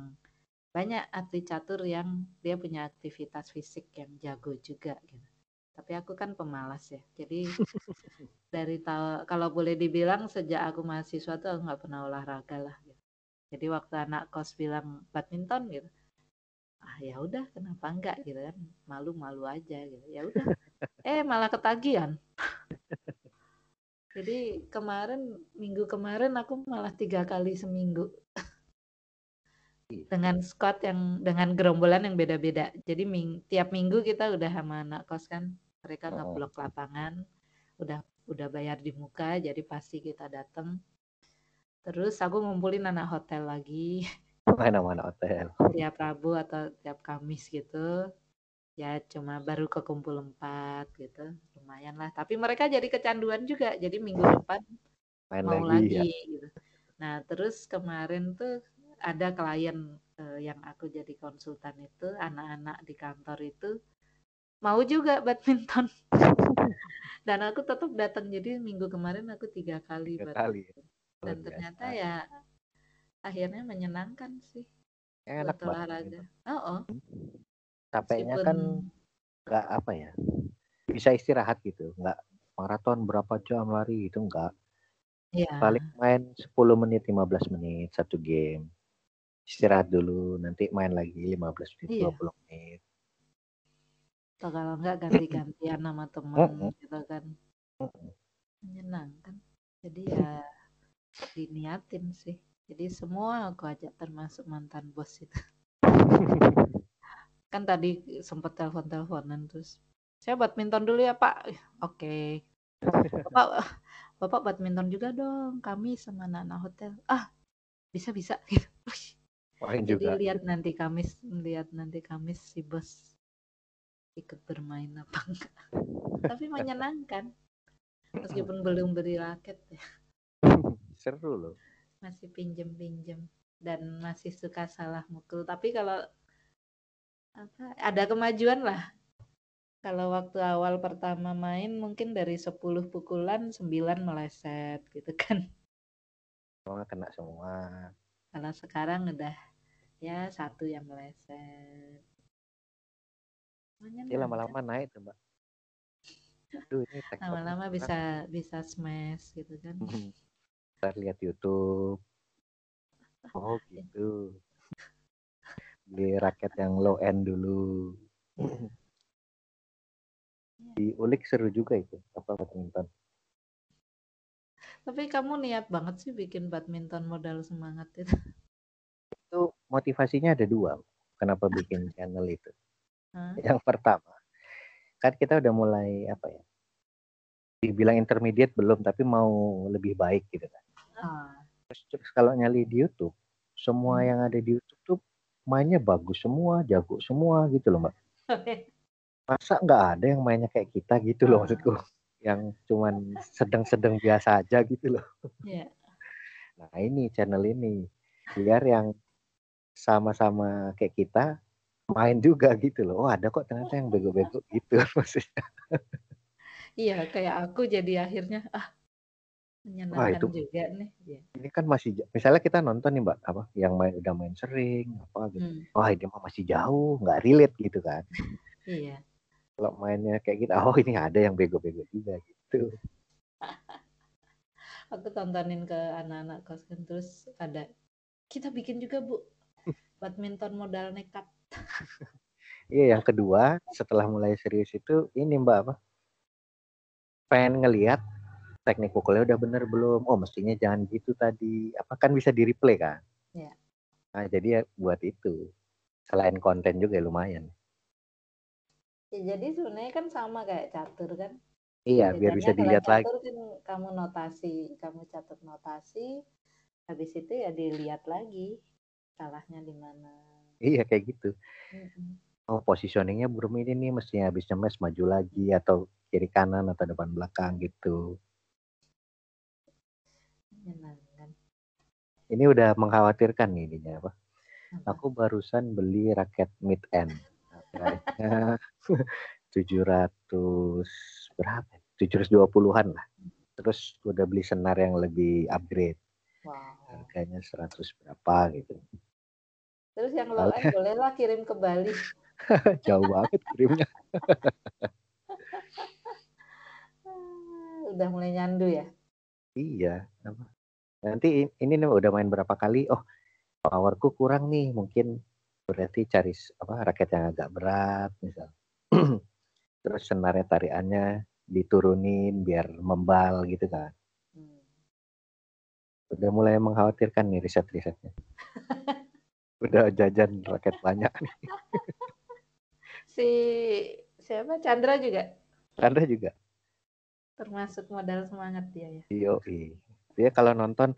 Banyak atlet catur yang dia punya aktivitas fisik yang jago juga gitu. Tapi aku kan pemalas ya. Jadi [LAUGHS] dari tahu kalau boleh dibilang sejak aku mahasiswa tuh aku nggak pernah olahraga lah gitu. Jadi waktu anak kos bilang badminton gitu, ah ya udah kenapa enggak gitu kan malu-malu aja gitu ya udah [LAUGHS] eh malah ketagihan jadi kemarin minggu kemarin aku malah tiga kali seminggu. Dengan squad yang dengan gerombolan yang beda-beda. Jadi ming, tiap minggu kita udah sama anak kos kan. Mereka Oh. ngeblok lapangan udah udah bayar di muka jadi pasti kita datang terus aku ngumpulin anak hotel lagi. [LAUGHS] Main sama anak hotel. Tiap Rabu atau tiap Kamis gitu. Ya cuma baru kekumpul empat gitu lumayan lah tapi mereka jadi kecanduan juga jadi minggu depan main mau lagi, ya. lagi gitu nah terus kemarin tuh ada klien eh, yang aku jadi konsultan itu anak-anak di kantor itu mau juga badminton [LAUGHS] dan aku tetap datang jadi minggu kemarin aku tiga kali tiga badminton. kali ya. dan ternyata biasa. ya akhirnya menyenangkan sih enak buat banget olahraga oh, oh. capeknya meskipun kan nggak apa ya bisa istirahat gitu. Nggak maraton berapa jam lari itu nggak. Ya paling main 10 menit 15 menit satu game. Istirahat dulu nanti main lagi 15 menit Iya. 20 menit. Atau kalau enggak ganti-gantian sama temen Mm-mm. gitu kan. Menyenangkan. Jadi ya diniatin sih. Jadi semua aku ajak termasuk mantan bos itu. [LAUGHS] Kan tadi sempet telepon-teleponan terus saya badminton dulu ya pak. Oke. Bapak bapak badminton juga dong. Kami sama anak-anak hotel. Ah bisa bisa. [LAUGHS] Gitu. Main jadi juga. lihat nanti Kamis lihat nanti Kamis si bos ikut bermain apa enggak. Tapi menyenangkan. Meskipun belum beri raket ya. [LAUGHS] Seru loh. Masih pinjem-pinjem dan masih suka salah mukul. Tapi kalau apa ada kemajuan lah kalau waktu awal pertama main mungkin dari 10 pukulan 9 meleset gitu kan. Semua kena semua. Kalau sekarang udah ya satu yang meleset. Ini lama-lama naik tuh mbak. Aduh, ini tektok lama-lama bisa bisa smash gitu kan. Ntar lihat YouTube. Oh [LAUGHS] gitu. Beli raket yang low end dulu [CLEARS THROAT] diulik seru juga itu apa badminton? Tapi kamu niat banget sih bikin badminton modal semangat itu. Itu motivasinya ada dua kenapa bikin channel itu. Hah? yang pertama kan kita udah mulai apa ya dibilang intermediate belum tapi mau lebih baik gitu kan. Ah, terus, terus kalau nyali di YouTube semua Hmm. yang ada di YouTube tuh mainnya bagus semua, jago semua gitu loh mbak. [LAUGHS] Masa nggak ada yang mainnya kayak kita gitu loh Ah. maksudku, yang cuman sedang-sedang biasa aja gitu loh. Iya. Nah ini channel ini biar yang sama-sama kayak kita main juga gitu loh. Oh ada kok ternyata yang bego-bego gitu [LAUGHS] maksudnya. Iya, kayak aku jadi akhirnya ah menyenangkan itu- juga nih. Iya. Ini kan masih misalnya kita nonton nih mbak apa yang main udah main sering apa gitu. Hmm, Wah ini mah masih jauh nggak relate gitu kan. iya. Kalau mainnya kayak gitu, oh ini ada yang bego-bego juga gitu. [LAUGHS] Aku tontonin ke anak-anak kos kan terus ada kita bikin juga bu [LAUGHS] badminton modal nekat. [LAUGHS] Iya yang kedua setelah mulai serius itu ini mbak apa? Pengen ngelihat teknik pukulnya udah bener belum? Oh mestinya jangan gitu tadi. Apa kan bisa di replay kan? Iya. Nah jadi ya buat itu. Selain konten juga lumayan. Ya, jadi sebenarnya kan sama kayak catur kan. Iya biar bisa dilihat lagi. catur kan kamu notasi, kamu catat notasi, habis itu ya dilihat lagi salahnya di mana. Iya kayak gitu. Mm-mm. Oh positioningnya belum ini nih mestinya habis nyemes maju lagi atau kiri kanan atau depan belakang gitu. Menyenangkan. Ini udah mengkhawatirkan nih ininya apa? Apa? Aku barusan beli raket mid end. Harganya 700 berapa? 720-an lah. Terus udah beli senar yang lebih upgrade. Wow. Harganya 100 berapa gitu. Terus yang low end bolehlah kirim ke Bali. [LAUGHS] Jauh banget kirimnya. Ah, [LAUGHS] Udah mulai nyandu ya. Iya. Nanti ini nih udah main berapa kali? Oh, powerku kurang nih. Mungkin berarti cari apa raket yang agak berat misal. [CLEARS THROAT] Terus senarnya tariannya diturunin biar membal gitu kan. Hmm. Udah mulai mengkhawatirkan nih riset-risetnya. [LAUGHS] Udah jajan raket banyak nih. [LAUGHS] Si siapa Chandra juga Anda juga. termasuk modal semangat dia ya. Iyo, Dia kalau nonton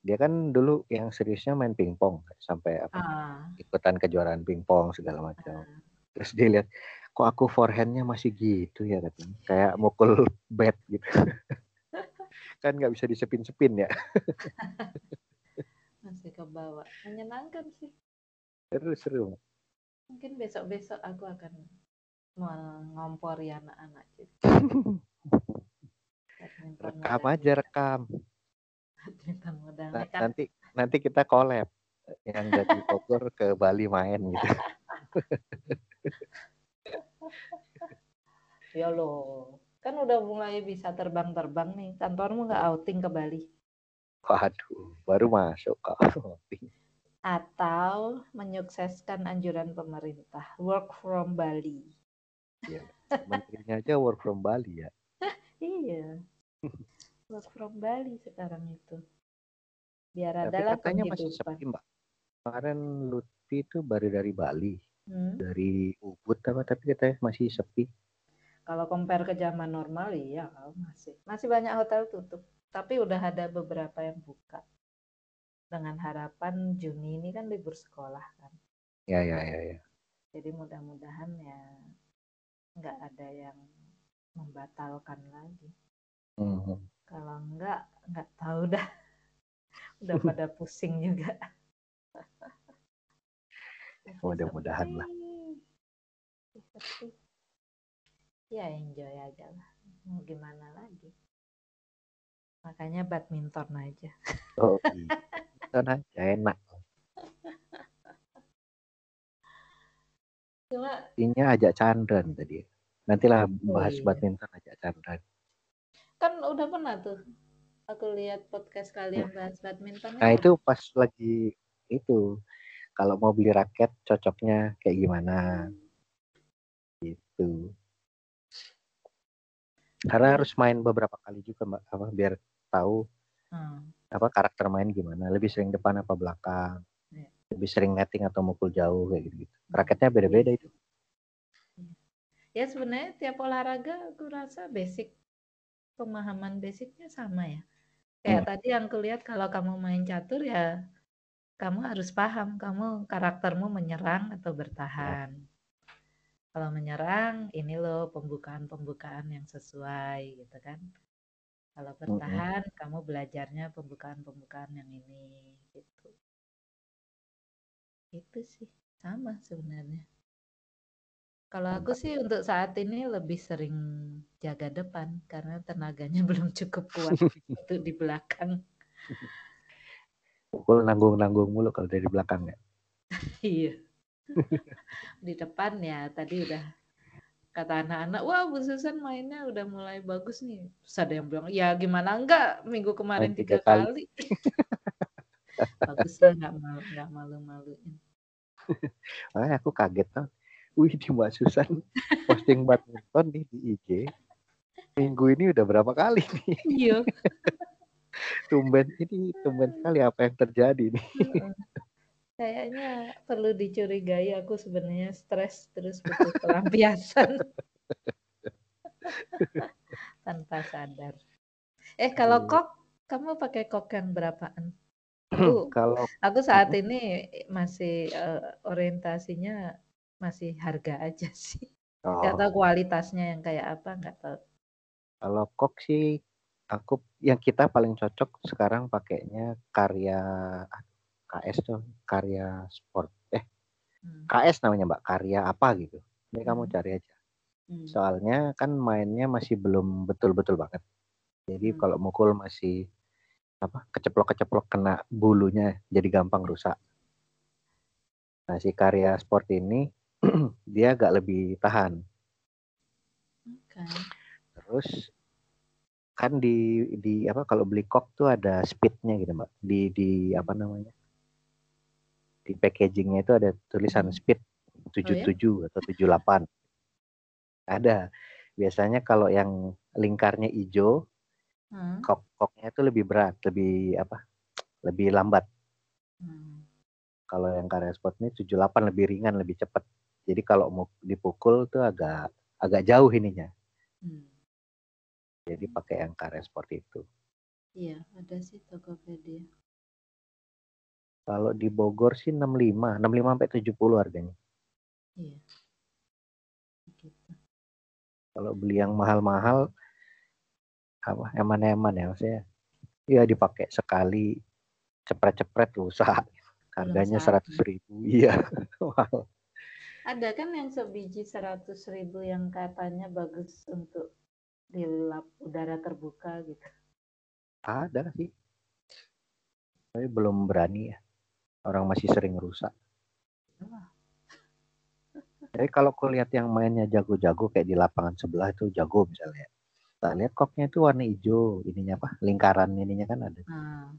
dia kan dulu yang seriusnya main pingpong sampai apa Ah, ikutan kejuaraan pingpong segala macam. ah. Terus dia lihat kok aku forehandnya masih gitu ya katanya. Kayak mukul bat gitu. [LAUGHS] kan nggak bisa disepin-sepin ya. [LAUGHS] masih ke bawah. Menyenangkan sih. Terus seru. Mungkin besok-besok aku akan mengompori anak-anak [LAUGHS] gitu. Rekam aja rekam. [LAUGHS] Modal Nah, nekat. nanti nanti kita collab yang dari Bogor ke Bali main gitu. [LAUGHS] Ya loh, kan udah mulai bisa terbang-terbang nih. Kantormu nggak outing ke Bali? Waduh, baru masuk kok. [LAUGHS] Atau menyukseskan anjuran pemerintah, work from Bali. Menterinya aja work from Bali ya. Iya, work from Bali sekarang itu. Biar Tapi adalah katanya masih sepi mbak. Kemarin Lutfi itu baru dari Bali, Hmm. dari Ubud apa tapi katanya masih sepi. Kalau compare ke zaman normal, iya masih. Masih banyak hotel tutup. Tapi udah ada beberapa yang buka. Dengan harapan Juni ini kan libur sekolah kan. Ya ya ya ya. Jadi mudah-mudahan ya nggak ada yang membatalkan lagi. Mhm. Kalau enggak, nggak tahu dah. [LAUGHS] Udah pada [LAUGHS] pusing juga. Mudah-mudahan lah. Ya enjoy aja lah. Mau gimana lagi. Makanya badminton aja. Oh iya. Aja enak. Cuma Intinya ajak Chandran tadi. Nantilah bahas iya. badminton ajak Chandran. Kan udah pernah tuh. Aku lihat podcast kalian bahas badminton. Nah ya. itu pas lagi itu kalau mau beli raket cocoknya kayak gimana gitu. Karena harus main beberapa kali juga mbak, apa biar tahu Hmm. apa karakter main gimana. Lebih sering depan apa belakang. Iya. Lebih sering netting atau mukul jauh kayak gitu. -gitu. Raketnya beda-beda itu. Ya sebenarnya tiap olahraga aku rasa basic pemahaman basicnya sama ya. Kayak tadi yang kulihat kalau kamu main catur ya kamu harus paham kamu karaktermu menyerang atau bertahan. Kalau menyerang, ini loh pembukaan-pembukaan yang sesuai gitu kan. Kalau bertahan, kamu belajarnya pembukaan-pembukaan yang ini gitu. Itu sih sama sebenarnya. Kalau aku sih untuk saat ini lebih sering jaga depan karena tenaganya [LAUGHS] belum cukup kuat untuk di belakang. Pukul nanggung-nanggung mulu kalau dari belakang ya. [LAUGHS] iya. di depan ya tadi udah kata anak-anak, wah Bu Susan mainnya udah mulai bagus nih. Terus ada yang bilang, ya gimana enggak minggu kemarin tiga, kali. kali. [LAUGHS] bagus lah nggak malu nggak malu-maluin. Makanya aku kaget kan. Wih di Mbak Susan [LAUGHS] posting badminton nih di IG. Minggu ini udah berapa kali nih? Iya. [LAUGHS] tumben ini tumben sekali apa yang terjadi nih. Kayaknya perlu dicurigai aku sebenarnya stres terus butuh pelampiasan. [LAUGHS] Tanpa sadar. Eh kalau kok kamu pakai kok yang berapaan? [CLEARS THROAT] Aku, kalau aku saat ini masih uh, orientasinya masih harga aja [LAUGHS] sih. Oh. Gak tahu kualitasnya yang kayak apa, nggak tahu. Kalau kok sih aku yang kita paling cocok sekarang pakainya karya KS tuh karya sport eh hmm. KS namanya mbak karya apa gitu ini hmm. kamu cari aja hmm. soalnya kan mainnya masih belum betul-betul banget jadi hmm. kalau mukul masih apa keceplok-keceplok kena bulunya jadi gampang rusak nah si karya sport ini [CLEARS THROAT] dia agak lebih tahan okay. terus kan di di apa kalau beli kok tuh ada speednya gitu mbak di di apa namanya di packagingnya itu ada tulisan speed 77 oh, ya? atau 78. Ada. Biasanya kalau yang lingkarnya hijau, hmm. kok koknya itu lebih berat, lebih apa? Lebih lambat. Hmm. Kalau yang karya sport ini 78 lebih ringan, lebih cepat. Jadi kalau mau dipukul tuh agak agak jauh ininya. Hmm. Jadi pakai yang karya sport itu. Iya, ada sih Tokopedia. Kalau di Bogor sih 65, 65 sampai 70 harganya. Iya. Gitu. Kalau beli yang mahal-mahal apa eman-eman ya maksudnya. Iya dipakai sekali cepret-cepret rusak. Harganya seratus ribu. Iya. [LAUGHS] wow. Ada kan yang sebiji seratus ribu yang katanya bagus untuk di lap udara terbuka gitu. Ada sih. Tapi belum berani ya orang masih sering rusak. Jadi [LAUGHS] kalau aku lihat yang mainnya jago-jago kayak di lapangan sebelah itu jago misalnya. Tak lihat koknya itu warna hijau, ininya apa? Lingkaran ininya kan ada. Hmm.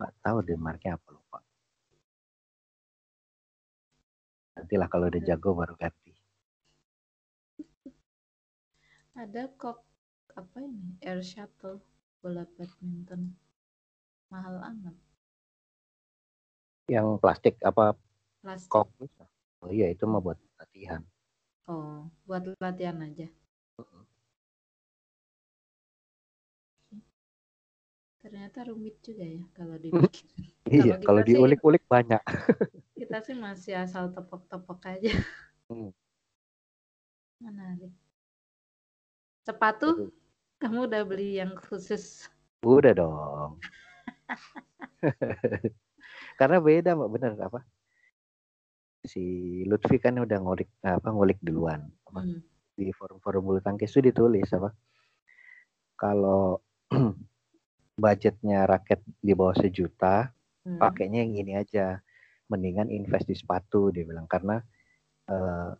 Gak tahu deh marknya apa lupa. Nantilah kalau udah jago baru ganti. Ada kok apa ini? Air shuttle bola badminton. Mahal amat. Yang plastik apa? Plastik. Kok Oh iya itu mah buat latihan. Oh, buat latihan aja. Ternyata rumit juga ya kalau [LAUGHS] dibikin. iya, kalau diulik-ulik banyak. [LAUGHS] kita sih masih asal tepok-tepok aja. Hmm. Menarik. Sepatu, kamu udah beli yang khusus? Udah dong. [LAUGHS] Karena beda mbak bener apa? Si Lutfi kan udah ngulik apa ngulik duluan apa? Hmm. di forum-forum bulu tangkis itu ditulis apa? Kalau [CLEARS THROAT] budgetnya raket di bawah sejuta, hmm. pakainya yang ini aja. Mendingan invest di sepatu dia bilang karena uh,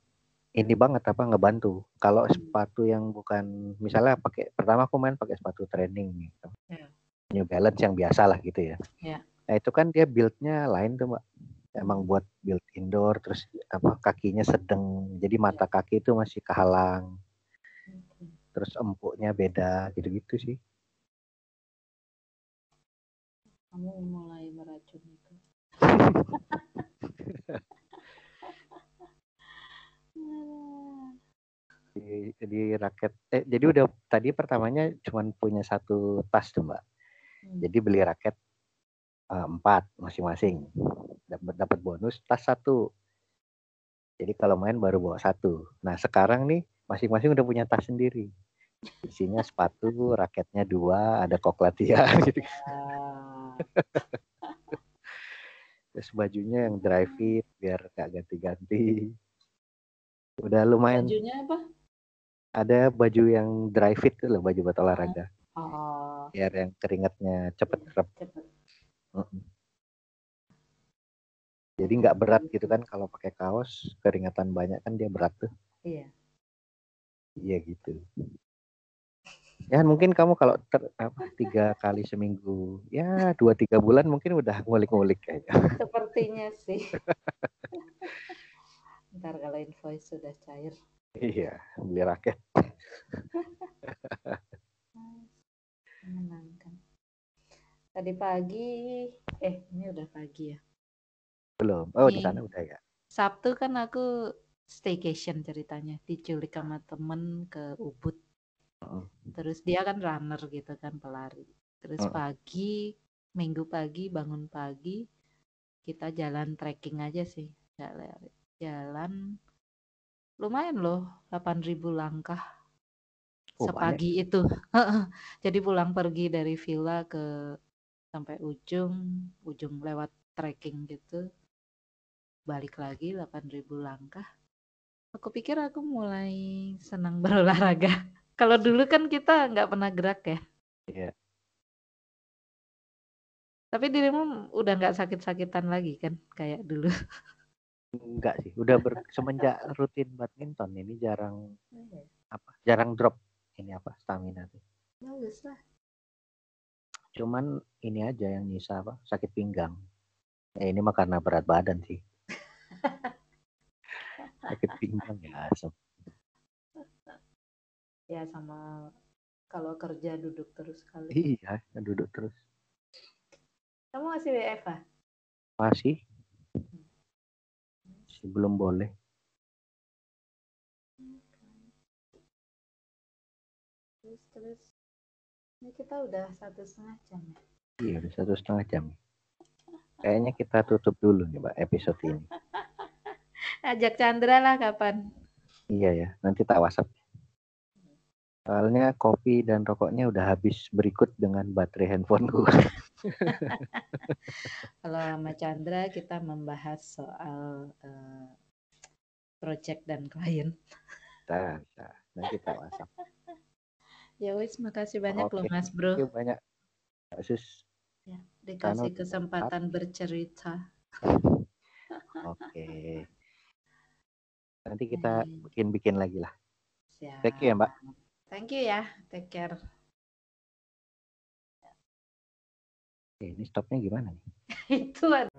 ini banget apa ngebantu. Kalau hmm. sepatu yang bukan misalnya pakai pertama aku main pakai sepatu training gitu. Yeah. New Balance yang biasa lah gitu ya. Yeah. Nah itu kan dia buildnya lain tuh mbak. Emang buat build indoor terus apa kakinya sedang jadi mata kaki itu masih kehalang. Terus empuknya beda gitu-gitu sih. Kamu mulai itu. Di, di raket eh jadi udah tadi pertamanya cuma punya satu tas tuh mbak hmm. jadi beli raket uh, empat masing-masing. Dapat dapat bonus tas satu. Jadi kalau main baru bawa satu. Nah sekarang nih masing-masing udah punya tas sendiri. Isinya sepatu, raketnya dua, ada koklatia [LAUGHS] gitu. Terus bajunya yang dry fit biar gak ganti-ganti. Udah lumayan. Bajunya apa? Ada baju yang dry fit tuh loh, baju buat olahraga. Oh. Biar yang keringatnya cepet kerap. Cepet. Jadi nggak berat gitu kan kalau pakai kaos keringatan banyak kan dia berat tuh. Iya. Iya gitu. Ya mungkin kamu kalau ter, apa, tiga kali seminggu, ya dua tiga bulan mungkin udah ngulik-ngulik kayaknya. Sepertinya [LAUGHS] sih. Ntar kalau invoice sudah cair. Iya, beli raket. [LAUGHS] Menyenangkan. Tadi pagi, eh ini udah pagi ya. Belum. Oh, di sana udah ya. Sabtu kan aku staycation ceritanya, diculik sama temen ke Ubud. Terus dia kan runner gitu kan, pelari. Terus pagi, minggu pagi, bangun pagi, kita jalan trekking aja sih. Jalan, lumayan loh, 8.000 langkah Oh, banyak. sepagi itu. [LAUGHS] Jadi pulang pergi dari villa ke sampai ujung, ujung lewat trekking gitu. Balik lagi 8.000 langkah. Aku pikir aku mulai senang [LAUGHS] berolahraga. Kalau dulu kan kita nggak pernah gerak ya. Iya. Tapi dirimu udah nggak sakit-sakitan lagi kan kayak dulu. Enggak sih, udah ber, semenjak rutin badminton ini jarang apa? Jarang drop ini apa? Stamina tuh. Bagus lah. Cuman ini aja yang nyisa apa? Sakit pinggang. Ya ini mah karena berat badan sih. [LAUGHS] sakit pinggang ya asem. Ya sama kalau kerja duduk terus kali. Iya, duduk terus. Kamu masih WFA? Masih masih belum boleh. Terus terus. Ini kita udah satu setengah jam ya. Iya, udah satu setengah jam. Kayaknya kita tutup dulu nih, Mbak, episode ini. [LAUGHS] Ajak Chandra lah kapan? Iya ya, nanti tak WhatsApp. Soalnya kopi dan rokoknya udah habis berikut dengan baterai handphoneku. [LAUGHS] Kalau sama Chandra kita membahas soal eh, project dan klien. Nah, nah, nanti tak WhatsApp. Ya wis, makasih banyak loh Oke, Mas Bro. you banyak. Sus. Ya, dikasih Karena- kesempatan bercerita. [LAUGHS] Oke. [LAUGHS] Nanti kita bikin-bikin lagi lah. Siap. Thank you ya, Mbak. Thank you ya. Take care. Oke, ini stopnya gimana nih? [LAUGHS] Itu ada.